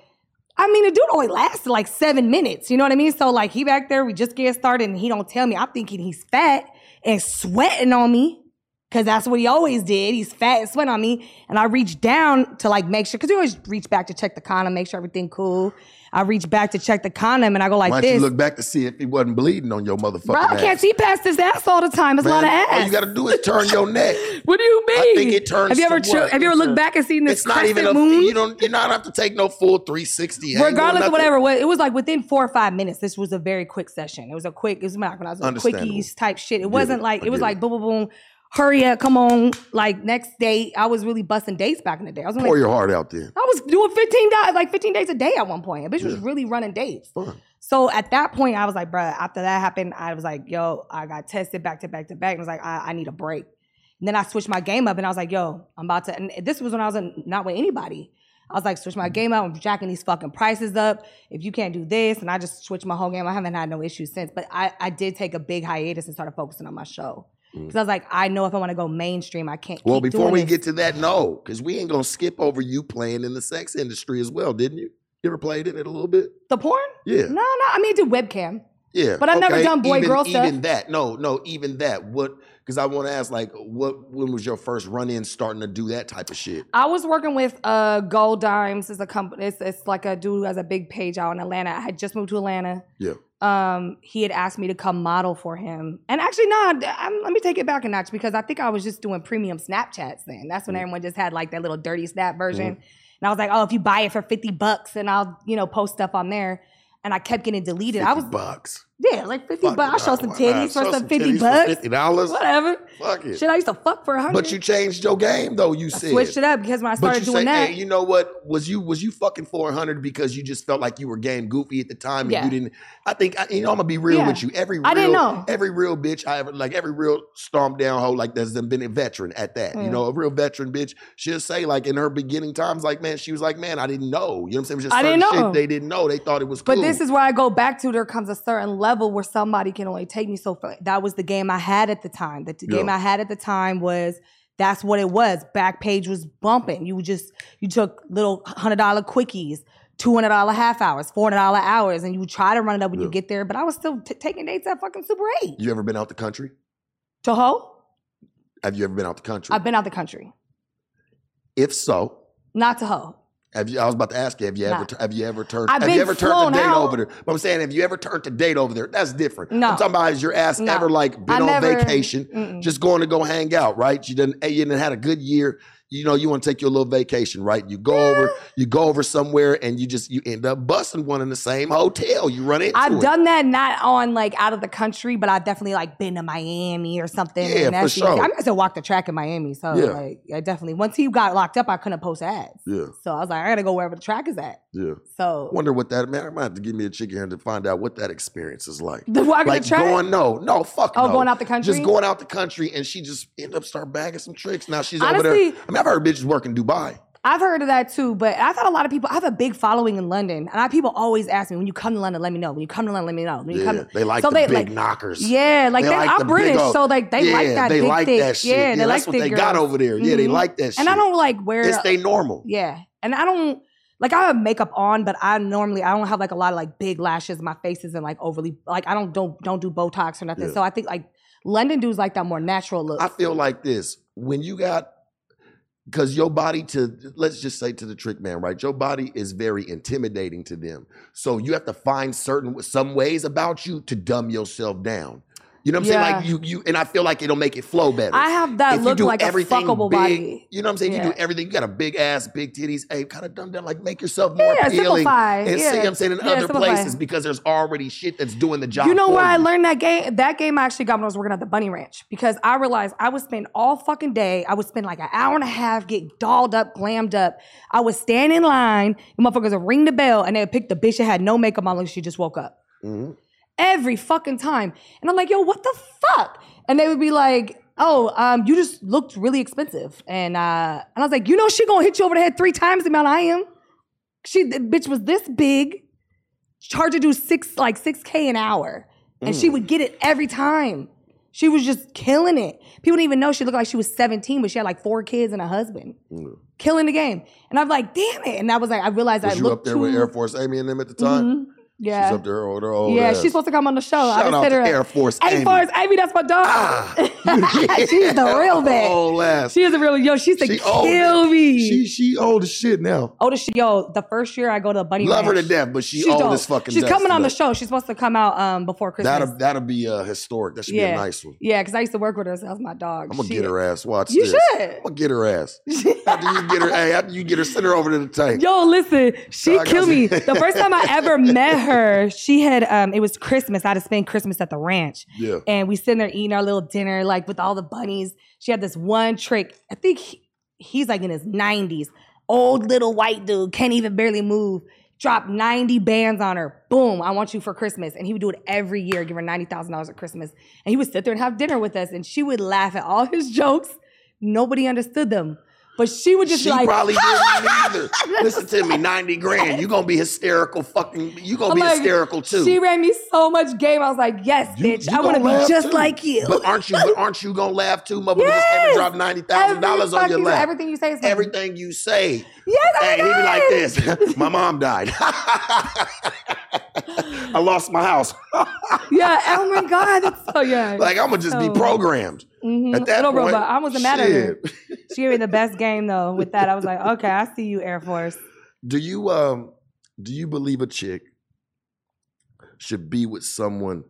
I mean, the dude only lasted like seven minutes. You know what I mean? So like he back there, we just get started, and he don't tell me. I'm thinking he's fat and sweating on me, cause that's what he always did. He's fat and sweating on me, and I reach down to like make sure, cause you always reach back to check the condom, make sure everything cool. I reach back to check the condom, and I go like Why don't you this. look back to see if he wasn't bleeding on your motherfucker? Bro, I ass? can't see past his ass all the time. It's a lot of ass. All you got to do is turn your neck. what do you mean? I think it turns Have you ever tr- have you ever looked back and seen this It's not even a. moon? You don't. You're not have to take no full 360. regardless of whatever, it was like within four or five minutes. This was a very quick session. It was a quick. It was not when I was quickies type shit. It wasn't like it was like boom, boom, boom. Hurry up, come on! Like next day, I was really busting dates back in the day. I was Pour like, your heart out there. I was doing fifteen days, like fifteen days a day at one point. A bitch was really running dates. Fun. So at that point, I was like, bruh, after that happened, I was like, yo, I got tested back to back to back. And I was like, I, I need a break. And then I switched my game up and I was like, yo, I'm about to, and this was when I was in, not with anybody. I was like, switch my game up. I'm jacking these fucking prices up. If you can't do this, and I just switched my whole game. I haven't had no issues since. But I, I did take a big hiatus and started focusing on my show. Because I was like, I know if I want to go mainstream, I can't. Mm. Well, before we this. get to that, no, because we ain't gonna skip over you playing in the sex industry as well, didn't you? You ever played in it a little bit? the porn, Yeah. no, no, I mean, I do webcam. Yeah, But I've never done boy, even, girl stuff. Even that, no, no, even that. What? Because I want to ask, like, what? When was your first run in starting to do that type of shit? I was working with uh, Gold Dimes. It's a company. It's, it's like a dude who has a big page out in Atlanta. I had just moved to Atlanta. Yeah. Um, he had asked me to come model for him, and actually, no, I'm, let me take it back a notch because I think I was just doing premium Snapchats then. That's when everyone just had like that little dirty snap version, and I was like, oh, if you buy it for fifty bucks, and I'll you know post stuff on there. And I kept getting deleted. I was bucks. Yeah, like fifty Fuck bucks. I'll it, show some titties for some fifty bucks. Fifty dollars. Whatever. Fuck it. Shit, I used to fuck for a hundred. But you changed your game though. You I said switched it up because when I started you doing say, that, hey, you know what? Was you was you fucking four hundred because you just felt like you were game goofy at the time and Yeah. you didn't? I think I, you know I'm gonna be real Yeah. with you. Every real, I didn't know. every real bitch I ever like every real storm down hoe like that's been a veteran at that. You Mm. know, a real veteran bitch. She'll say like in her beginning times, like man, she was like, man, I didn't know. You know what I'm saying? It was just I didn't shit know. they didn't know. They thought it was cool. But this is where I go back to. There comes a certain level where somebody can only take me so far. That was the game I had at the time. The game Yeah. I had at the time was that's what it was. Backpage was bumping. You just you took little hundred dollar quickies, two hundred dollar half hours, four hundred dollar hours, and you try to run it up when you get there. But I was still t- taking dates at fucking Super Eight. you ever been out the country? To hoe, Have you ever been out the country? I've been out the country, if so, not to hoe. Have you? I was about to ask you. Have you ever? Nah. Have you ever turned? I've have you ever turned to date out. over there? But I'm saying, have you ever turned to date over there? That's different. No. I'm talking about has your ass No. ever like been I on never- vacation, Mm-mm. just going to go hang out, right? You didn't. You didn't had a good year. You know, you want to take your little vacation, right? You go over, you go over somewhere, and you just you end up busting one in the same hotel. You run into I've it. done that not on like out of the country, but I've definitely like been to Miami or something. Yeah, for sure. I used to walk the track in Miami, so Yeah. like I definitely once he got locked up, I couldn't post ads. Yeah, So I was like, I gotta go wherever the track is at. yeah. So Wonder what that man. I might have to give me a chicken here to find out what that experience is like. the walking like the track. going no no fuck Oh, no. going out the country? just going out the country and she just end up start bagging some tricks now she's over Honestly- there I mean I've heard bitches work in Dubai I've heard of that too, but I've had a lot of people. I have a big following in London, and I, people always ask me, "When you come to London, let me know. When you come to London, let me know. When you yeah come, they like so the they, big like, knockers Yeah, like They they, like I'm British, old- so like they yeah, like that. they big, like thick. that shit Yeah, they that's like what they got over there yeah they mm-hmm. like that shit And I don't like wear. it's they normal Yeah, and I don't like I have makeup on, but I normally I don't have like a lot of like big lashes. My face isn't like overly like I don't don't don't do Botox or nothing. Yeah. So I think like London dudes like that more natural look. I feel like this when you got because your body to let's just say to the trick man, right? Your body is very intimidating to them. So you have to find certain some ways about you to dumb yourself down. You know what I'm saying? Like you you and I feel like it'll make it flow better. I have that if you look do like a everything fuckable big, body. You know what I'm saying? You Yeah. do everything. You got a big ass, big titties. Hey, kind of dumb down. Like make yourself more Yeah, appealing. simplify. And see Yeah. what I'm saying in Yeah, other simplify. places because there's already shit that's doing the job. You know where I learned that game? That game I actually got when I was working at the Bunny Ranch because I realized I would spend all fucking day. I would spend like an hour and a half, get dolled up, glammed up. I would stand in line, and motherfuckers would ring the bell, and they would pick the bitch that had no makeup on, like she just woke up. Mhm. Every fucking time, and I'm like, yo, what the fuck? And they would be like, oh, um, you just looked really expensive, and uh, and I was like, you know, she gonna hit you over the head three times the amount I am. She, the bitch was this big charge her do six like six k an hour, and she would get it every time. She was just killing it. People didn't even know she looked like she was 17, but she had like four kids and a husband, Mm. killing the game. And I'm like, damn it. And I was like, I realized Was I you looked up there too. with Air Force Amy and them at the time? Mhm. Yeah, She's up there with her old yeah. ass. She's supposed to come on the show. I Shout just out to. Air Force Air Amy. Force Amy, that's my dog. Ah. she's the real bad. Old ass. She is a real yo. She's to She old. kill me. She she old as shit now. Oh, the shit, yo! The first year I go to Bunny Love her to death, but she she's old dope. as fucking. She's coming on the show. She's supposed to come out um before Christmas. That'll that'll be uh, historic. That should be a nice one. Yeah, because I used to work with her. So that was my dog. I'm gonna She- get her ass. Watch You this. should. I'm gonna get her ass. After you get her, hey, after you get her, send her over to the tank. Yo, listen, she I killed me. The first time I ever met her, she had um, it was Christmas. I had to spend Christmas at the ranch. Yeah. And we sitting there eating our little dinner, like with all the bunnies. She had this one trick. I think he, he's like in his 90s. Old little white dude, can't even barely move. Dropped 90 bands on her. Boom, I want you for Christmas. And he would do it every year, give her $90,000 at Christmas. And he would sit there and have dinner with us. And she would laugh at all his jokes. Nobody understood them. But she would just She like, She probably didn't either. Listen to me, 90 grand. You gonna be hysterical fucking you gonna I'm be like, hysterical too. She ran me so much game. I was like, yes, You- bitch. you I want to gonna be just too. like you. But aren't you but aren't you gonna laugh too? Motherfucker just came and dropped ninety thousand dollars on your lap. Everything you say is funny. Everything you say. Yes, I Hey, he be like this. my mom died. I lost my house. Yeah. Oh my god. That's so yeah. like I'm gonna just be programmed. Mhm. At that Little point, robot. I wasn't mad at her. She gave me the best game though. With that, I was like, okay, I see you, Air Force. Do you um do you believe a chick should be with someone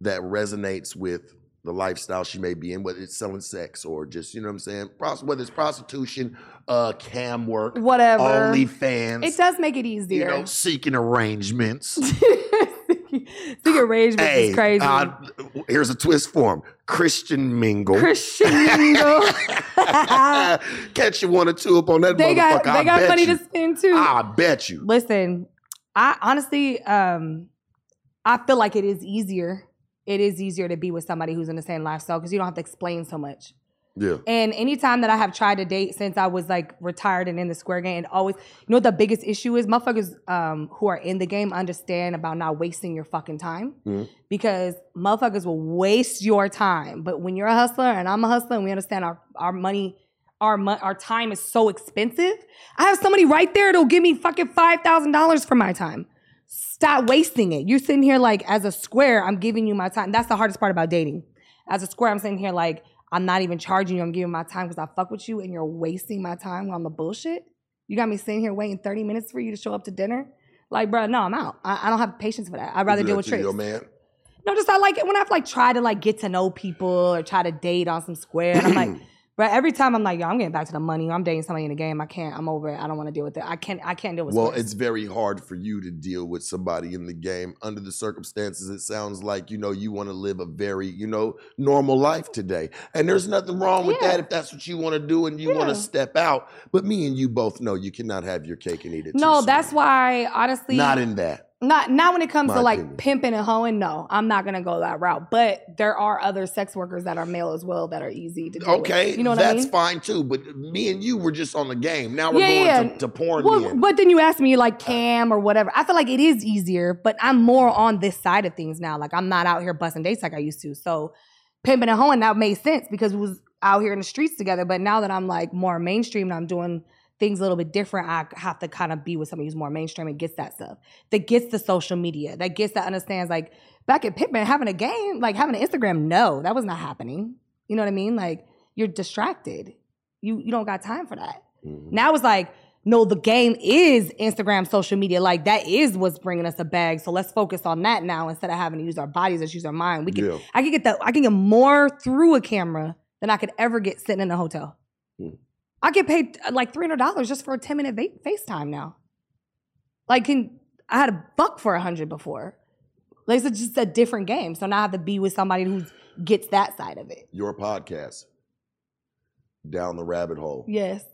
that resonates with the lifestyle she may be in, whether it's selling sex or just, you know what I'm saying? Whether it's prostitution, uh, cam work, Whatever. OnlyFans, It does make it you easier. know, seeking arrangements. Rage which hey, is crazy. uh, here's a twist for him. Christian mingle. Christian mingle. Catch you one or two up on that they motherfucker. got I got money you. to spend too. I bet you. Listen, I honestly, um, I feel like it is easier. It is easier to be with somebody who's in the same lifestyle because you don't have to explain so much. Yeah. And anytime that I have tried to date since I was like retired and in the square game, and always, you know what the biggest issue is? Motherfuckers um, who are in the game understand about not wasting your fucking time Mhm. because motherfuckers will waste your time. But when you're a hustler and I'm a hustler and we understand our, our money, our mo- our time is so expensive, I have somebody right there that'll give me fucking five thousand dollars for my time. Stop wasting it. You're sitting here like as a square, I'm giving you my time. That's the hardest part about dating. As a square, I'm sitting here like I'm not even charging you. I'm giving my time because I fuck with you, and you're wasting my time on the bullshit. You got me sitting here waiting 30 minutes for you to show up to dinner. Like, bro, no, I'm out. I, I don't have patience for that. I'd rather Do deal with tricks. Your man. No, just I like it when I've like tried to like get to know people or try to date on some square. And I'm like, bro, every time I'm like, yo, I'm getting back to the money. I'm dating somebody in the game. I can't. I'm over it. I don't want to deal with it. I can't. I can't deal with. It. Well, squares. it's very hard for you to deal with somebody in the game under the circumstances. It sounds like you know you want to live a very you know normal life today, and there's nothing wrong with Yeah. that if that's what you want to do and you want to step out. But me and you both know you cannot have your cake and eat it. too no. That's why honestly, not in that. Not not when it comes My to like opinion. pimping and hoeing. No, I'm not gonna go that route. But there are other sex workers that are male as well that are easy to deal with. Okay, You know what that's I mean? fine too. But me and you were just on the game. Now we're Yeah, going yeah. To, to porn Well, men. but then you asked me like uh. cam or whatever. I feel like it is easier, but I'm more on this side of things now. Like I'm not out here busting dates like I used to. So pimping and hoeing that made sense because we was out here in the streets together. But now that I'm like more mainstream and I'm doing things a little bit different, I have to kind of be with somebody who's more mainstream and gets that stuff, that gets the social media, that gets that understands like back at Pittman having a game, like having an Instagram, no, that was not happening. You know what I mean? Like you're distracted. You you don't got time for that. Mm-hmm. Now it's like, no, the game is Instagram, social media. Like that is what's bringing us a bag. So let's focus on that now instead of having to use our bodies. Let's use our mind. We can. Yeah. I can get the. I can get more through a camera than I could ever get sitting in a hotel. Hmm. I get paid uh, like three hundred dollars just for a ten minute va- FaceTime now. Like, can I had a buck for a hundred before? Like it's just a different game. So now I have to be with somebody who gets that side of it. Your podcast, Down the Rabbit Hole. Yes,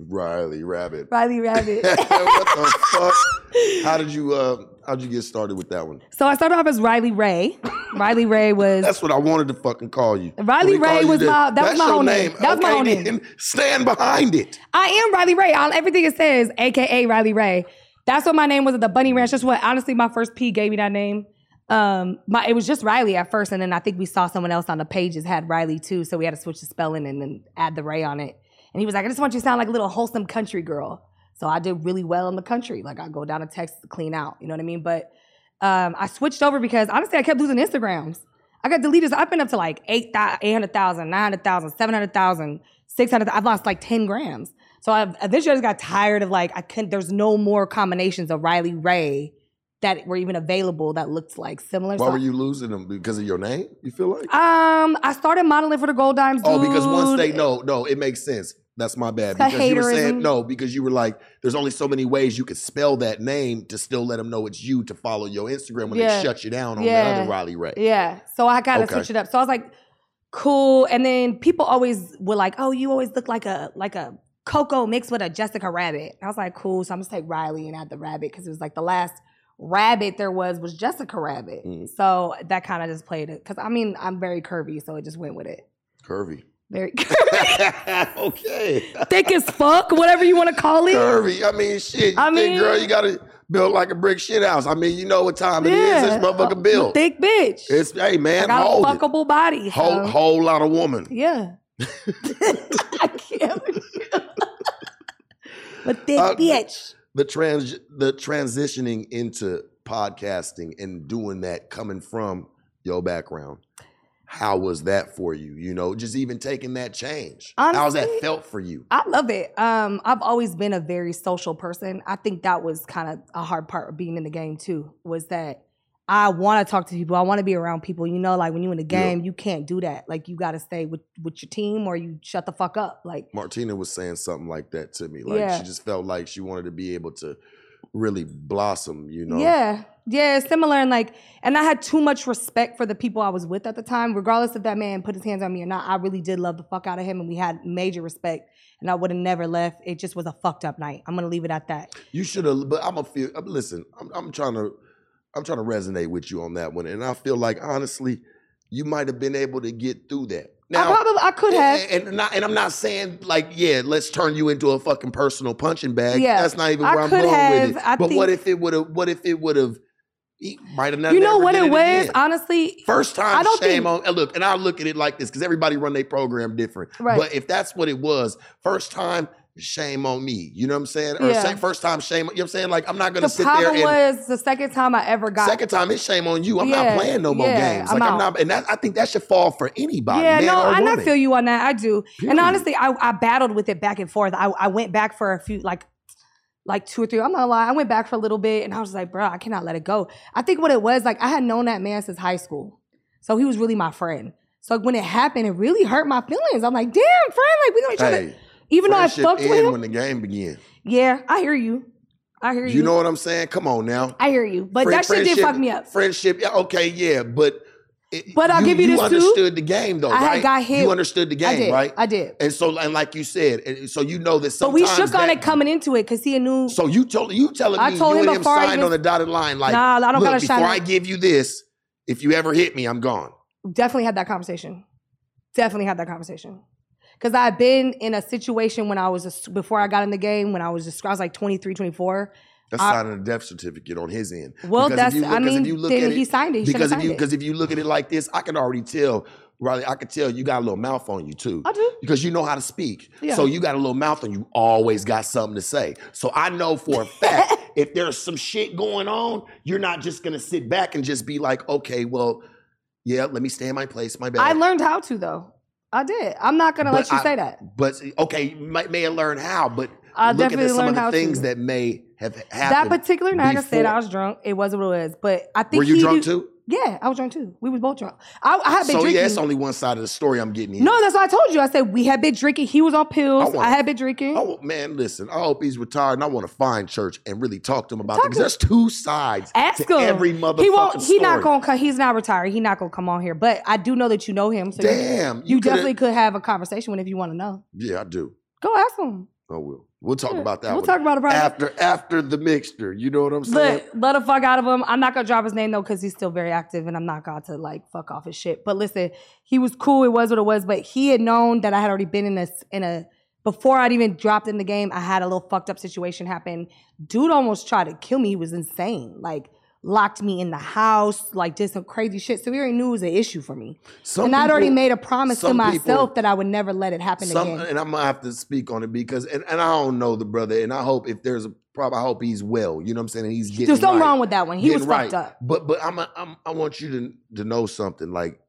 Rylee Rabbit. Rylee Rabbit. what the fuck? How did you uh how did you get started with that one? So I started off as Riley Ray. Riley Ray was That's what I wanted to fucking call you. Riley When they call Ray you was that, my- that was my whole name. That was my Okay, whole name. Stand behind it. I am Riley Ray. On everything it says, aka Riley Ray. That's what my name was at the Bunny Ranch. That's what honestly my first P gave me that name. Um, my it was just Riley at first, and then I think we saw someone else on the pages had Riley too, so we had to switch the spelling and then add the Ray on it. And he was like, I just want you to sound like a little wholesome country girl. So I did really well in the country. Like I go down to Texas to clean out. You know what I mean? But um, I switched over because honestly I kept losing Instagrams. I got deleted. I've been up to like 8, 800,000, 900,000, 700,000, 600. I've lost like 10 grams. So I eventually I just got tired of like, I couldn't, there's no more combinations of Riley Ray that were even available that looked like similar. Why So- were you losing them? Because of your name? You feel like? Um, I started modeling for the Gold Dimes. oh, because once they no, no, it makes sense. That's my bad. Because you were saying no, because you were like, there's only so many ways you could spell that name to still let them know it's you to follow your Instagram when Yeah. they shut you down on Yeah. the other Riley Ray. Yeah. So I gotta Okay. switch it up. So I was like, cool. And then people always were like, oh, you always look like a like a Coco mixed with a Jessica Rabbit. I was like, cool. So I'm just take Riley and add the rabbit because it was like the last rabbit there was was Jessica Rabbit. Mm. So that kind of just played it. Cause I mean I'm very curvy, so it just went with it. Curvy. Very curvy. okay. thick as fuck, whatever you want to call it. Curvy. I mean, shit. I think, girl, you gotta build like a brick shit house. I mean, you know what time it is. This motherfucker built. Thick bitch. It's hey man, I got hold a it. fuckable body. Whole so- whole lot of woman. Yeah. I can't. but thick Uh, bitch. The trans the transitioning into podcasting and doing that coming from your background. How was that for you? You know, just even taking that change. How's that felt for you? I love it. Um, I've always been a very social person. I think that was kind of a hard part of being in the game too. Was that I want to talk to people. I want to be around people. You know, like when you're in the Yeah. game, you can't do that. Like you got to stay with with your team, or you shut the fuck up. Like Martina was saying something like that to me. Like Yeah. she just felt like she wanted to be able to really blossom, you know. Yeah. Yeah, similar and like and I had too much respect for the people I was with at the time. Regardless if that man put his hands on me or not, I really did love the fuck out of him and we had major respect and I would have never left. It just was a fucked up night. I'm gonna leave it at that. You should have, but I'm a feel. Listen, I'm, I'm trying to, I'm trying to resonate with you on that one, and I feel like honestly, you might have been able to get through that. I probably I could have. And, and, not, and I'm not saying like, yeah, let's turn you into a fucking personal punching bag. Yeah, that's not even where I'm going have. with it. I but what if it would have? What if it would have? He might have not. you know what it was? again. Honestly, First time, I don't shame think- on. and Look, and I look at it like this because everybody run their program different. Right. But if that's what it was, first time, shame on me. You know what I'm saying? Or Yeah. say, first time, shame. You know what I'm saying? Like I'm not gonna the sit there The problem was the second time I ever got Second time, it's shame on you. I'm Yeah, not playing no more yeah, games. I'm I'm out. not, and that, I think that should fall for anybody, Yeah, no, or and woman. I feel you on that. I do. Period. And honestly, I, I battled with it back and forth. I, I went back for a few, like, like two or three. I'm not lie. I went back for a little bit, and I was like, bro, I cannot let it go. I think what it was, like, I had known that man since high school, so he was really my friend. So when it happened, it really hurt my feelings. I'm like, damn, friend, like we each other. Hey, Even though I fucked with him. when the game begins. yeah, I hear you. I hear you. You know what I'm saying? Come on now. I hear you. But Friend- that shit did fuck me up. Friendship, okay, yeah, but. it- But I'll give you this, too. understood the game though, I right? got hit. You understood the game, I did. right? I did. And so, and like you said, and so you know that But we shook on it coming into it because he knew. So you told you telling I me told you him and him signed even- on the dotted line, like, Nah, I don't look, gotta before I give you this, if you ever hit me, I'm gone. definitely had that conversation. Definitely had that conversation. Because I've been in a situation when I was, just, before I got in the game, when I was just, I was like 23, 24. That's I- signing a death certificate on his end. Well, Because if that's- you I mean, you look then at he it- signed it. He because if signed you it. because if you look at it like this, I can already tell Rylee, I could tell you got a little mouth on you too. I do. Because you know how to speak. Yeah. So you got a little mouth on you, always got something to say. So I know for a fact if there's some shit going on, you're not just gonna sit back and just be like, okay, well, yeah, let me stay in my place, my bad. I learned how to though. I did. I'm not gonna let you I- say that. But okay, you might may have learned how, but I look at definitely the, some of the things to. that may have happened. That particular night, I said. I was drunk. It wasn't what it was, but I think Were you drunk do- too? Yeah, I was drunk too. We was both drunk. I, I had been So drinking. yeah, it's only one side of the story I'm getting here. no, that's what I told you. I said we had been drinking. He was on pills. I I, wanna- had been drinking. Oh man, listen. I hope he's retired, and I want to find church and really talk to him about because there's two sides Ask to him. every motherfucking he won't. He not gonna. co- He's not retired. He not gonna come on here. But I do know that you know him. So Damn, you, you definitely could have a conversation with him if you want to know. Yeah, I do. Go ask him. I will. We'll talk hmm, about that. we'll one talk about it private. after after the mixture. You know what I'm saying? Look, let the fuck out of him. I'm not gonna drop his name though because he's still very active, and I'm not going to like fuck off his shit. But listen, he was cool. It was what it was. But he had known that I had already been in a in a before I'd even dropped in the game. I had a little fucked up situation happen. Dude almost tried to kill me. He was insane. Like locked me in the house. Like did some crazy shit. So we already knew it was an issue for me. Some and I'd already made a promise to myself people- that I would never let it happen Some, again. and I'm gonna have to speak on it because, and, and I don't know the brother, and I hope if there's a problem, I hope he's well. You know what I'm saying? And he's getting There's something right. wrong with that one. He was Getting fucked up. But but I'm, a, I'm I want you to to know something. Like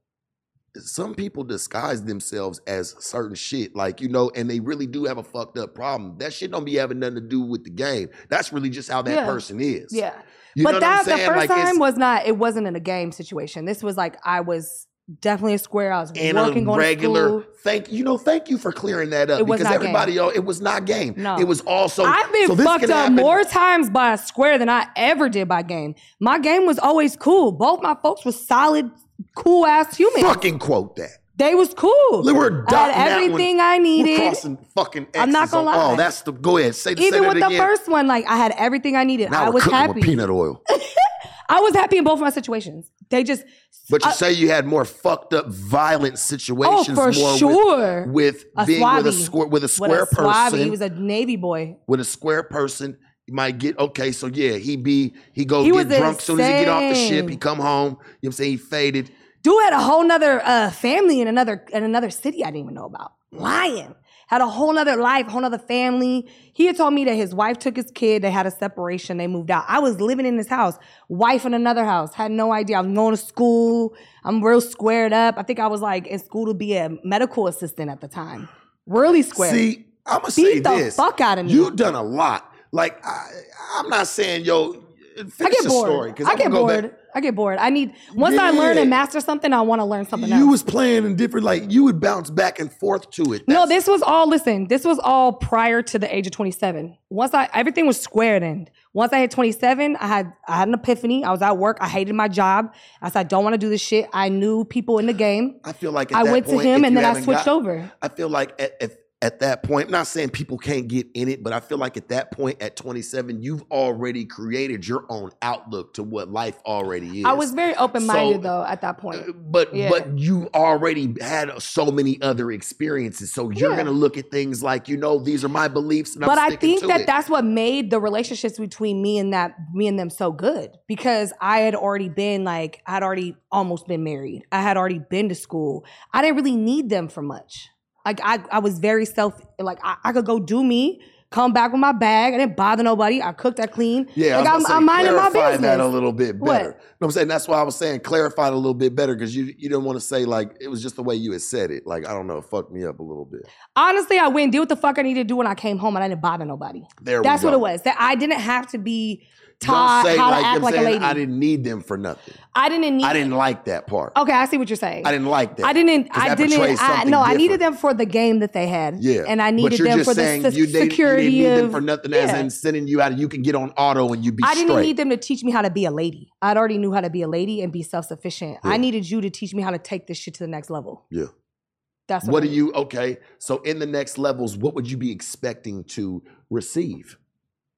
some people disguise themselves as certain shit, like you know, and they really do have a fucked up problem. That shit don't be having nothing to do with the game. That's really just how that Yeah. person is. Yeah. You but that the first Like, time was not. It wasn't in a game situation. This was like I was definitely a square. I was and working, a regular to school. thank you know thank you for clearing that up because everybody else it was not game No. it was also I've been so fucked up happen- more times by a square than I ever did by game. My game was always cool. Both my folks were solid, cool ass humans. fucking quote that They was cool. Look, we're I had everything I We're needed. crossing fucking X's I'm not gonna on- lie. oh that's the go ahead say, Even say with the first one, like I had everything I needed. now I we're was cooking happy. with peanut oil I was happy in both of my situations. They just but you I- say you had more fucked up violent oh, situations Oh, for more with- sure. with, A being with a swabby. square with a square a person He was a Navy boy. with a square person you might get okay so yeah he be he go He get drunk soon as he get off the ship insane. he come home you know what I'm saying he faded Dude had a whole nother uh, family in another in another city I didn't even know about. Lying. Had a whole nother life, whole nother family. He had told me that his wife took his kid, they had a separation, they moved out. I was living in this house, wife in another house, had no idea. I was going to school. I'm real squared up. I think I was like in school to be a medical assistant at the time. Really squared. See, I'm gonna Beat say the this. fuck out of me. You've done a lot. Like I, I'm not saying yo. I get bored. story I get bored. I get bored. I need once I learn and master something, I want to learn something You else. You was playing in different. Like you would bounce back and forth to it. No, this was all listen, this was all prior to the age of 27. Once I everything was squared in. Once I hit 27, I had I had an epiphany. I was at work. I hated my job. I said I don't want to do this shit. I knew people in the game. I feel like at I went to him and then I switched got- over. I feel like at, at at that point, I'm not saying people can't get in it, but I feel like at that point, at 27, you've already created your own outlook to what life already is. I was very open minded So, though at that point. Uh, But Yeah. but you already had so many other experiences, so you're Yeah. gonna look at things like you know these are my beliefs, and but I think that it. that's what made the relationships between me and that me and them so good because I had already been like I had already almost been married. I had already been to school. I didn't really need them for much. Like I, I was very self like I, I could go do me, come back with my bag. I didn't bother nobody. I cooked, I cleaned. Yeah, like I'm, to I'm minding my clarify business. that a little bit What? better. You know what I'm saying? That's why I was saying clarify it a little bit better because you you didn't want to say like it was just the way you had said it. Like I don't know, it fucked me up a little bit. Honestly, I went and did what the fuck I needed to do when I came home and I didn't bother nobody. There we That's what it was. That I didn't have to be taught say how like, to act like I'm a lady. I didn't need them for nothing. I didn't need I didn't like that part. Okay, I see what you're saying. I didn't like that. I didn't. I didn't. I, no, I needed them for the game that they had. Yeah, and I needed them for the you security you didn't need them for nothing as Yeah. in sending you out. You can get on auto and you be I didn't straight. need them to teach me how to be a lady. I'd already knew how to be a lady and be self sufficient. Yeah. I needed you to teach me how to take this shit to the next level. yeah. That's what, What I do you? Okay, so in the next levels, what would you be expecting to receive?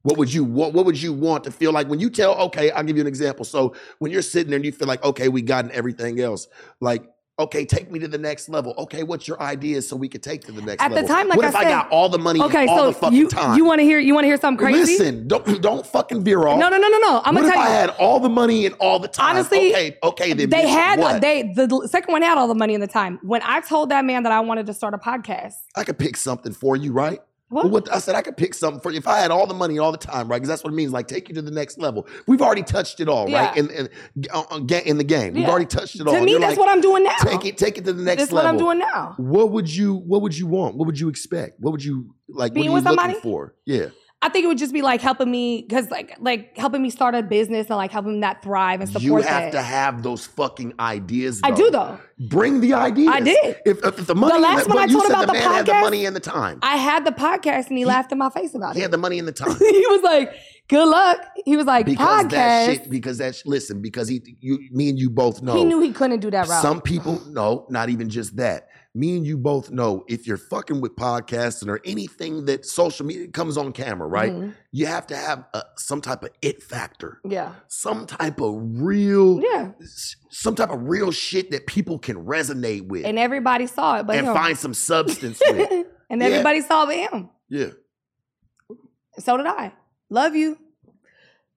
What would you want? what would you want to feel like when you tell? Okay, I'll give you an example. So when you're sitting there and you feel like, okay, we gotten everything else. Like, Okay, take me to the next level. Okay, what's your ideas so we could take to the next At the level? time, like what I if I got all the money Okay, and all so the fucking you time? you want to hear you want to hear something crazy? Listen, don't don't fucking veer off. No, no, no, no, no. I'm what gonna if tell I you. had all the money and all the time? Honestly, okay, okay. Then they had what? they the second one had all the money and the time. When I told that man that I wanted to start a podcast, I could pick something for you, right? What? What I said, I could pick something for you if I had all the money all the time, right? Because that's what it means. Like, take you to the next level. We've already touched it all, right? Yeah. In, in, uh, uh, in the game, we've already touched it all. to me, you're that's like, what I'm doing now. Take it, take it to the next That's level. That's what I'm doing now. What would you What would you want? What would you expect? What would you like? Being what with are you looking somebody? for? Yeah. I think it would just be like helping me because like like helping me start a business and like helping that thrive and support You have that. to have those fucking ideas. I do though. Bring the ideas. I did. If, if, the money, last one I told about the the had the podcast, money and the time. I had the podcast and he, laughed in my face about he it. He had the money and the time. he was like, "Good luck." He was like, because "Podcast." that shit. Because that sh- listen. Because he, you, me and you both know. He knew he couldn't do that route. Some people, no, not even just that. Me and you both know if you're fucking with podcasting or anything that social media comes on camera, right? Mhm. You have to have a, some type of it factor, Yeah. some type of real, Yeah. some type of real shit that people can resonate with And everybody saw it, but and him. find some substance with. and Yeah. everybody saw it but him. Yeah. So did I. Love you.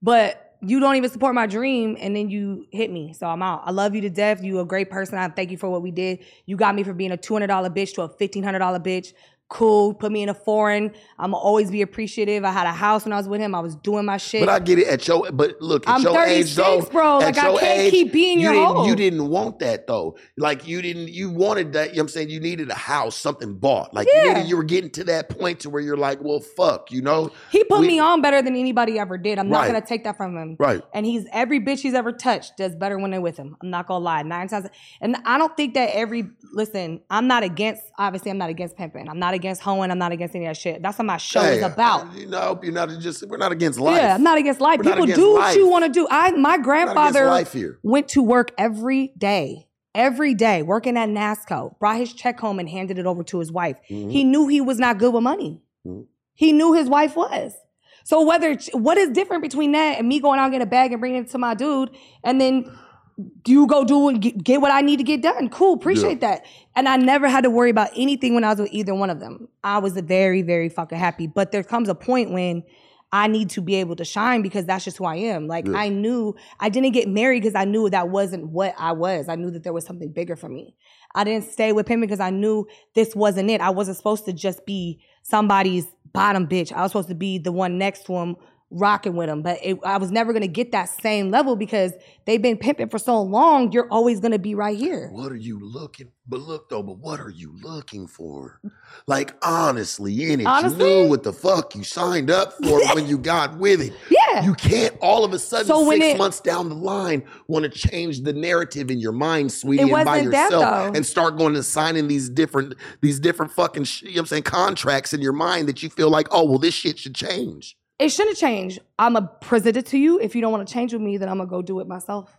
But you don't even support my dream and then you hit me. So I'm out. I love you to death. You a great person. I thank you for what we did. You got me from being a $200 bitch to a $1,500 bitch. Cool. Put me in a foreign. I'm always be appreciative. I had a house when I was with him. I was doing my shit. But I get it at your but look at I'm your age though, bro. at Like, I can't age, keep being you your didn't. You didn't want that though. Like you didn't you wanted that, you know what I'm saying? You needed a house, something bought. Like you needed you were getting to that point to where you're like, well fuck, you know? he put We- me on better than anybody ever did. I'm Right. not gonna take that from him. Right. And he's every bitch he's ever touched does better when they're with him. I'm not gonna lie. Nine times and I don't think that every listen, I'm not against obviously I'm not against pimping. I'm not against hoeing, I'm not against any of that shit. That's what my show is about. You know, you're not just we're not against life. Yeah, I'm not against life. We're People against do what life. you want to do. I my against grandfather went to work every day. Every day, working at NASSCO, brought his check home and handed it over to his wife. Mhm. He knew he was not good with money. Mhm. He knew his wife was. So whether what is different between that and me going out and get a bag and bringing it to my dude, and then you go do and get, get what I need to get done. Cool, appreciate that. And I never had to worry about anything when I was with either one of them. I was very, very fucking happy. But there comes a point when I need to be able to shine because that's just who I am. Like Yeah. I knew I didn't get married because I knew that wasn't what I was. I knew that there was something bigger for me. I didn't stay with him because I knew this wasn't it. I wasn't supposed to just be somebody's bottom bitch. I was supposed to be the one next to him rocking with them. But it, I was never gonna get that same level because they've been pimping for so long. You're always gonna be right here. What are you looking? But look though, but what are you looking for? Like honestly, in it, Honestly? you knew what the fuck you signed up for when you got with it. Yeah. You can't all of a sudden So six it- months down the line want to change the narrative in your mind, sweetie, and by wasn't that, yourself and start going and signing these different these different fucking you know what I'm saying contracts in your mind that you feel like, oh well, this shit should change. It shouldn't change. I'm gonna present it to you. If you don't want to change with me, then I'm gonna go do it myself.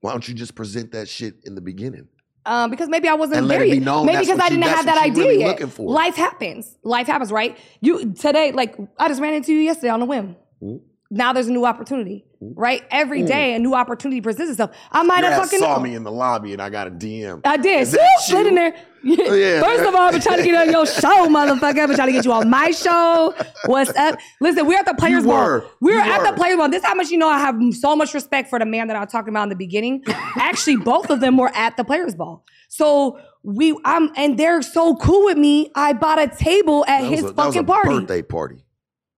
Why don't you just present that shit in the beginning? Um, because maybe I wasn't And it be known maybe because I didn't that's have that idea really yet. for. Life happens. Life happens, right? You today, like I just ran into you yesterday on a whim. Mm. Now there's a new opportunity, right? Every mm. day a new opportunity presents itself. I might have fucking saw me in the lobby and I got a DM. I did. Is Swoop, that slid you? in there. yeah. First of all, I've been trying to get on your show, motherfucker. I've been trying to get you on my show. What's up? Listen, we're at the Players You Ball. were. We're You at were. the Players Ball. This is how much you know I have so much respect for the man that I was talking about in the beginning. Actually, both of them were at the Players Ball. So we, I'm, and they're so cool with me. I bought a table at his a, fucking party. birthday party.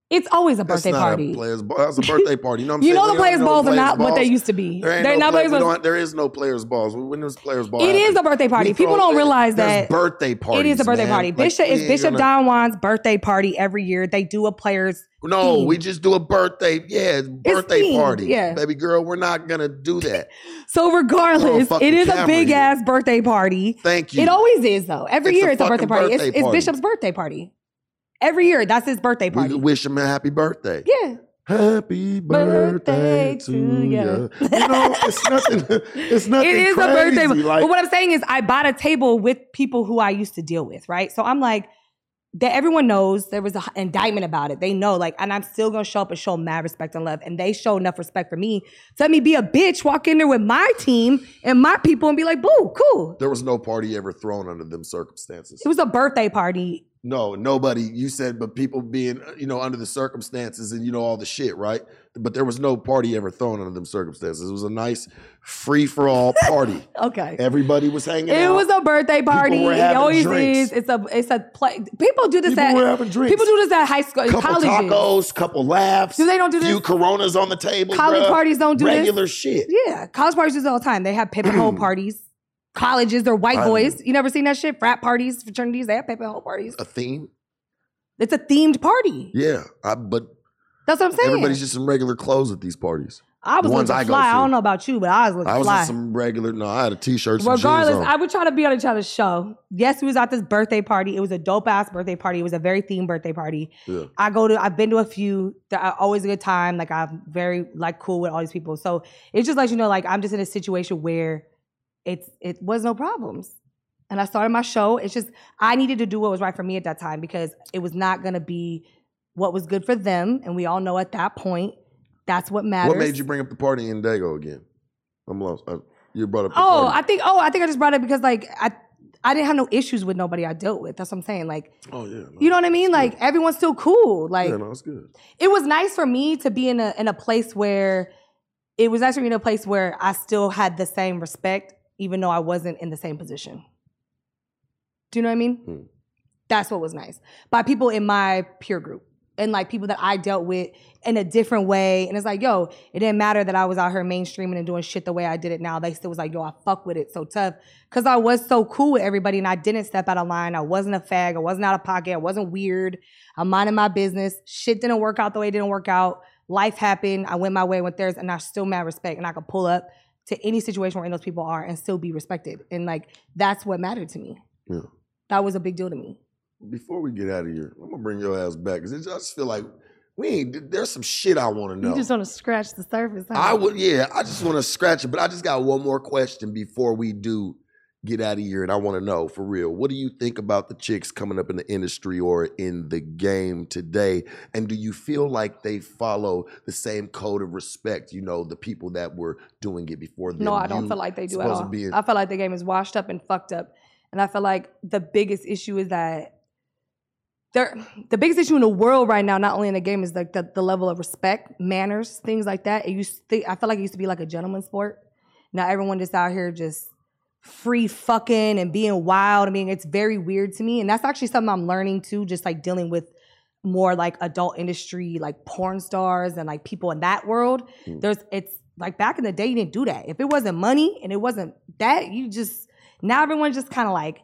It's always a That's birthday not party. A players ball. That's a birthday party. You know what I'm you saying? know the We Players Balls are players not what they used to be. There They're no not play- Players Balls. There is no players balls. When there's players balls, It is a birthday party. People don't realize that birthday parties. It is a birthday man. party. Like, Bishop ain't Bishop gonna- Don Juan's birthday party every year. They do a players. No, theme. we just do a birthday. Yeah, it's birthday themed, party. yeah. baby girl, we're not gonna do that. So regardless, it is a big here. ass birthday party. Thank you. It always is though. Every It's year it's a birthday party. It's, birthday it's party. Bishop's birthday party. Every year, that's his birthday party. we wish him a happy birthday. yeah. Happy birthday, Birthday to to you. ya. You know, it's nothing. It's nothing. It is crazy. a birthday. Like, but what I'm saying is, I bought a table with people who I used to deal with, right? So I'm like, that everyone knows there was an indictment about it. They know, like, and I'm still gonna show up and show mad respect and love. And they show enough respect for me to let me be a bitch, walk in there with my team and my people and be like, boo, cool. There was no party ever thrown under them circumstances. It was a birthday party. No, nobody. You said, but people being, uh, you know, under the circumstances and you know all the shit, right? But there was no party ever thrown under them circumstances. It was a nice free for all party. Okay. Everybody was hanging It out. was a birthday party. It always drinks. is. It's a it's a play. People do this People at were having drinks. people do this at high school, couple colleges. tacos, couple laughs. Do they don't do this? Few? Coronas on the table. College bruh. parties don't do this? regular shit. Yeah, college parties do this all the time. They have paper hole parties. Colleges, they're white I- boys. You never seen that shit? Frat parties, fraternities, they have paper hole parties. A theme. It's a themed party. Yeah, I, but That's what I'm saying. everybody's just in regular clothes at these parties. I was the ones I fly. I don't know about you, but I was looking I was fly. in some regular. No, I had a t-shirt. Some Regardless. I would try to be on each other's show. Yes, we was at this birthday party. It was a dope ass birthday party. It was a very themed birthday party. Yeah. I go to. I've been to a few. They're uh, always a good time. Like I'm very like cool with all these people. So it just lets you know, like I'm just in a situation where it's it was no problems. And I started my show. It's just I needed to do what was right for me at that time because it was not gonna be what was good for them. And we all know at that point, that's what matters. What made you bring up the party in Dago again? I'm lost. I, you brought up. The Oh, I think. Oh, I think I just brought it because like I, I didn't have no issues with nobody I dealt with. That's what I'm saying. Like, oh yeah. No. you know what I mean? Like everyone's still cool. Like yeah, no, it's good. it was nice for me to be in a in a place where it was actually in a place where I still had the same respect, even though I wasn't in the same position. Do you know what I mean? Hmm. That's what was nice. By people in my peer group and like people that I dealt with in a different way. And it's like, yo, it didn't matter that I was out here mainstreaming and doing shit the way I did it now. They still was like, yo, I fuck with it so tough. Cause I was so cool with everybody and I didn't step out of line. I wasn't a fag. I wasn't out of pocket. I wasn't weird. I'm minding my business. Shit didn't work out the way it didn't work out. Life happened. I went my way, went theirs, and I still mad respect. And I could pull up to any situation where those people are and still be respected. And like that's what mattered to me. Yeah. That was a big deal to me. Before we get out of here, I'm gonna bring your ass back because I just feel like we ain't. There's some shit I want to know. You just want to scratch the surface. Huh? I would, yeah. I just want to scratch it, but I just got one more question before we do get out of here, and I want to know for real. What do you think about the chicks coming up in the industry or in the game today? And do you feel like they follow the same code of respect? You know, the people that were doing it before them. No, I don't You feel like they do at all. in- I feel like the game is washed up and fucked up. And I feel like the biggest issue is that there the biggest issue in the world right now, not only in the game, is like the, the level of respect, manners, things like that. It used to, I feel like it used to be like a gentleman's sport. Now everyone just out here just free fucking and being wild. I mean, it's very weird to me. And that's actually something I'm learning too, just like dealing with more like adult industry, like porn stars and like people in that world. Mm. There's it's like back in the day, you didn't do that. If it wasn't money and it wasn't that, you just now everyone's just kind of like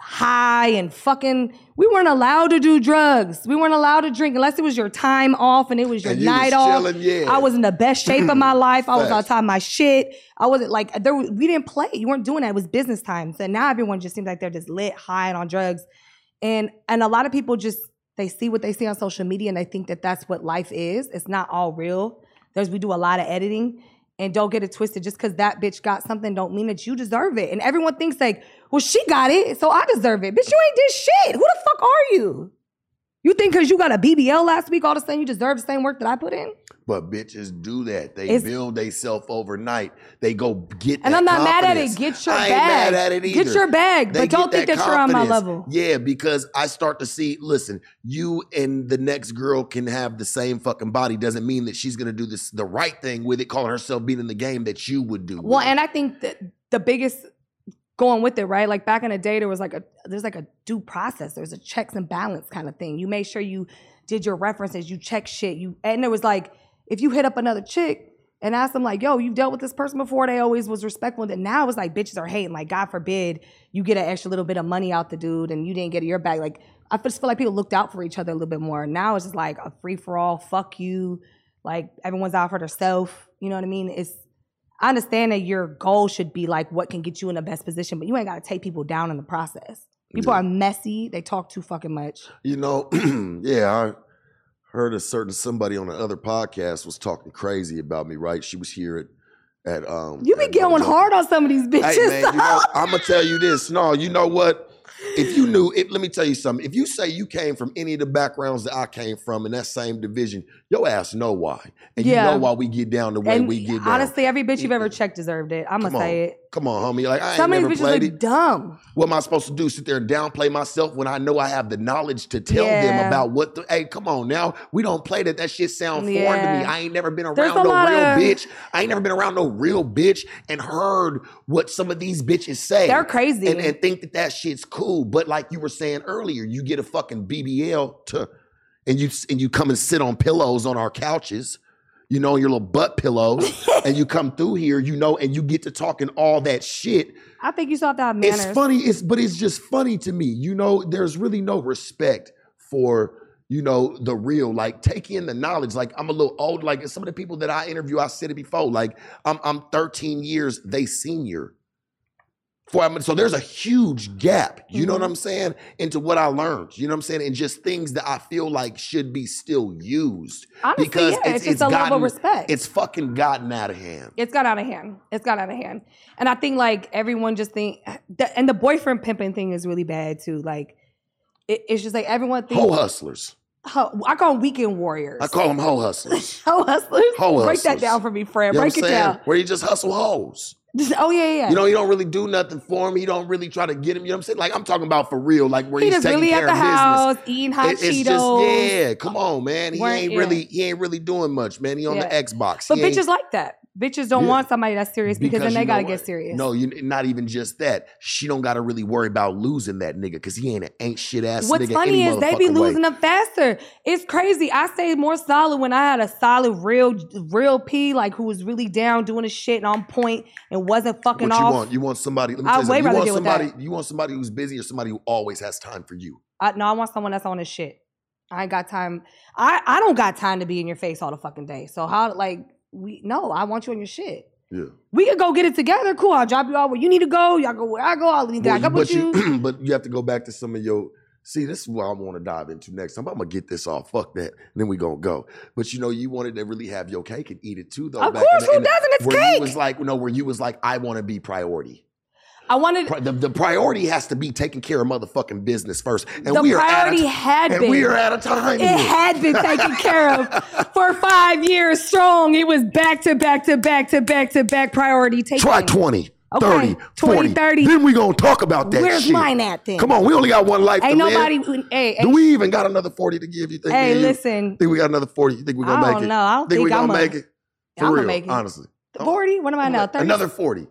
high and fucking we weren't allowed to do drugs. We weren't allowed to drink unless it was your time off and it was your you was night off. chilling, yeah. I was in the best shape of my life. I was on top of my shit. I wasn't like there was, we didn't play. You weren't doing that. It was business time. So now everyone just seems like they're just lit, high and on drugs. And and a lot of people just they see what they see on social media and they think that that's what life is. It's not all real. There's we do a lot of editing. And don't get it twisted. Just because that bitch got something, don't mean that you deserve it. And everyone thinks like, well, she got it, so I deserve it. Bitch, you ain't did shit. Who the fuck are you? You think because you got a BBL last week, all of a sudden you deserve the same work that I put in? But bitches do that. They It's- build themselves overnight. They go get. And I'm not mad at it. Get your I bag. mad at it either. Get your bag, They but don't think that you're on my level. Yeah, because I start to see. Listen, you and the next girl can have the same fucking body. Doesn't mean that she's gonna do this the right thing with it. Calling herself being in the game that you would do. Well, it. and I think that the biggest going with it, right? Like back in the day, there was like a there's like a due process. There's a checks and balance kind of thing. You made sure you did your references, you check shit. You and there was like if you hit up another chick and ask them like, "Yo, you've dealt with this person before?" They always was respectful. And now it's like bitches are hating. Like God forbid you get an extra little bit of money out the dude and you didn't get your bag. Like I just feel like people looked out for each other a little bit more. Now it's just like a free for all. Fuck you. Like everyone's out for themselves. You know what I mean? It's I understand that your goal should be like what can get you in the best position, but you ain't got to take people down in the process. People Yeah. are messy. They talk too fucking much. You know, yeah, I heard a certain somebody on another podcast was talking crazy about me. Right? She was here at at um. You be at going hard on some of these bitches. Hey man, you know, I'm gonna tell you this. No, you know what? if you knew it, let me tell you something. If you say you came from any of the backgrounds that I came from in that same division, your ass know why. And Yeah. you know why we get down the way and we get down. honestly, every bitch you've ever checked deserved it. I'm Come gonna on. say it. Come on, homie. Like I ain't Some never bitches played it. dumb. What am I supposed to do? Sit there and downplay myself when I know I have the knowledge to tell them about what the hey, come on now. We don't play that. That shit sound foreign to me. I ain't never been around no real of- bitch. I ain't never been around no real bitch and heard what some of these bitches say. They're crazy. And, and think that that shit's cool. But like you were saying earlier, you get a fucking BBL to and you and you come and sit on pillows on our couches. You know, your little butt pillows, and you come through here, you know, and you get to talking all that shit. I think you saw that manners. It's funny, it's but it's just funny to me. You know, there's really no respect for you know the real. Like take in the knowledge. Like I'm a little old. Like some of the people that I interview, I said it before. Like I'm I'm 13 years they senior. For I mean, so there's a huge gap. You know what Mhm. I'm saying into what I learned. You know what I'm saying, and just things that I feel like should be still used Honestly, because yeah, it's- it's, just it's a level of respect. It's fucking gotten out of hand. It's got out of hand. It's got out of hand. And I think like everyone just think, and the boyfriend pimping thing is really bad too. Like it, it's just like everyone thinks. Hoe hustlers. Ho- I call them weekend warriors. I call them hoe hustlers. hoe hustlers. Hoe Break that down for me, Fred. You know Break it saying? down. Where you just hustle hoes. Just- oh yeah, yeah. You know, you don't really do nothing for him. You don't really try to get him. You know what I'm saying? Like I'm talking about for real, like where he he's taking really care at the of house business. eating hot It- it's Cheetos. just yeah. Come on, man. He Weren't- ain't really he ain't really doing much, man. He on Yeah. the Xbox. But He bitches like that. Bitches don't Yeah. want somebody that's serious because, then they gotta get serious. No, you not even just that. She don't got to really worry about losing that nigga because he ain't an ain't shit ass What's nigga. funny is they be motherfucking way. losing them faster. It's crazy. I stayed more solid when I had a solid, real, real P, like who was really down doing his shit and on point and wasn't fucking What you off. want? You want somebody? Let me tell you, way you rather want somebody. that. You want somebody who's busy or somebody who always has time for you. I, no, I want someone that's on his shit. I ain't got time. I, I don't got time to be in your face all the fucking day. So how like we no, I want you on your shit. Yeah. We could go get it together. Cool. I'll drop you off where you need to go. Y'all go where I go. I'll link back up but with you. you, but you have to go back to some of your. See, this is what I want to dive into next time. I'm gonna get this off. Fuck that. then we gonna go. But you know, you wanted to really have your cake and eat it too, though. Of course, who doesn't? It's where cake. you was like, no, where you was like, I want to be priority. I wanted The, the priority has to be taking care of motherfucking business first. And the we are priority a, had and been. we are at a time. It here. had been taken care of for five years strong. It was back to back to back to back to back priority taken. Try 20, Okay, 30, 20, 40. 30. Then we gonna talk about that Where's shit. mine at then? Come on, we only got one life Ain't to live. nobody. Hey, Do hey, we even got another 40 to give you? Think hey, you? listen. Think we got another 40? You think we're gonna I make don't it? know. I don't think, think we're gonna a- make it? For I'ma real, make it. honestly. Forty. What am I now? 30? Another 40.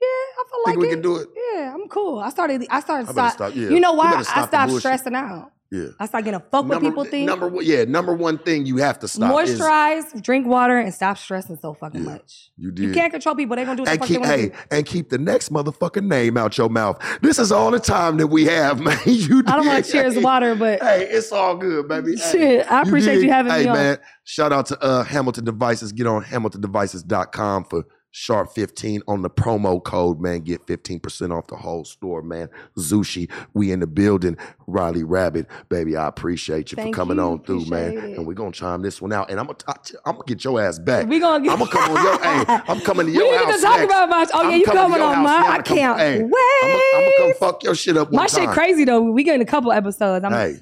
Yeah, I feel like we it. can do it? Yeah, I'm cool. I started. I started. I Stop, stop, yeah. You know why? I stop the stopped stressing out. Yeah. I started getting fuck what people think. number one, yeah, number one thing you have to stop is Moisturize, drink water, and stop stressing so fucking Yeah, much. you did. You can't control people. They're gonna do what the and fuck keep hey, and keep the next motherfucking name out your mouth. This is all the time that we have, man. You I don't want to cheers Hey, water, but Hey, it's all good, baby. Hey, Shit, I appreciate did- you having hey, me on. man, shout out to uh, Hamilton Devices. Get on hamiltondevices.com for sharp 15 on the promo code, man. Get 15% off the whole store, man. Zushi, we in the building. Rylee Rabbit, baby, I appreciate you Thank for coming you. on through, man. It. And we're gonna chime this one out. And I'm gonna I'm gonna get your ass back. we gonna get. I'm gonna come on your hey, I'm coming to We your need house. to talk next. about my. Oh yeah, I'm you coming on? Yeah, I come- can't hey, wait. I'm gonna come fuck your shit up my time. shit crazy though. We getting a couple episodes. I'm Hey,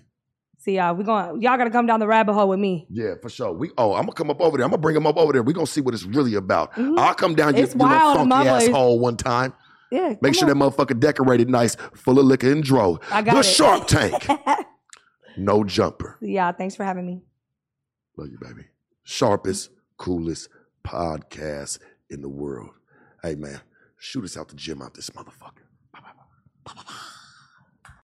see y'all. We going. Y'all gotta come down the rabbit hole with me. yeah, for sure. We oh, I'm gonna come up over there. I'm gonna bring him up over there. We gonna see what it's really about. Mhm. I'll come down your, your little wild funky place. asshole one time. Yeah. Make sure that motherfucker decorated nice, full of liquor and dro. I got the it. Sharp Tank, no jumper. yeah. Thanks for having me. Love you, baby. Sharpest, coolest podcast in the world. Hey man, shoot us out the gym out this motherfucker. Bye, bye, bye.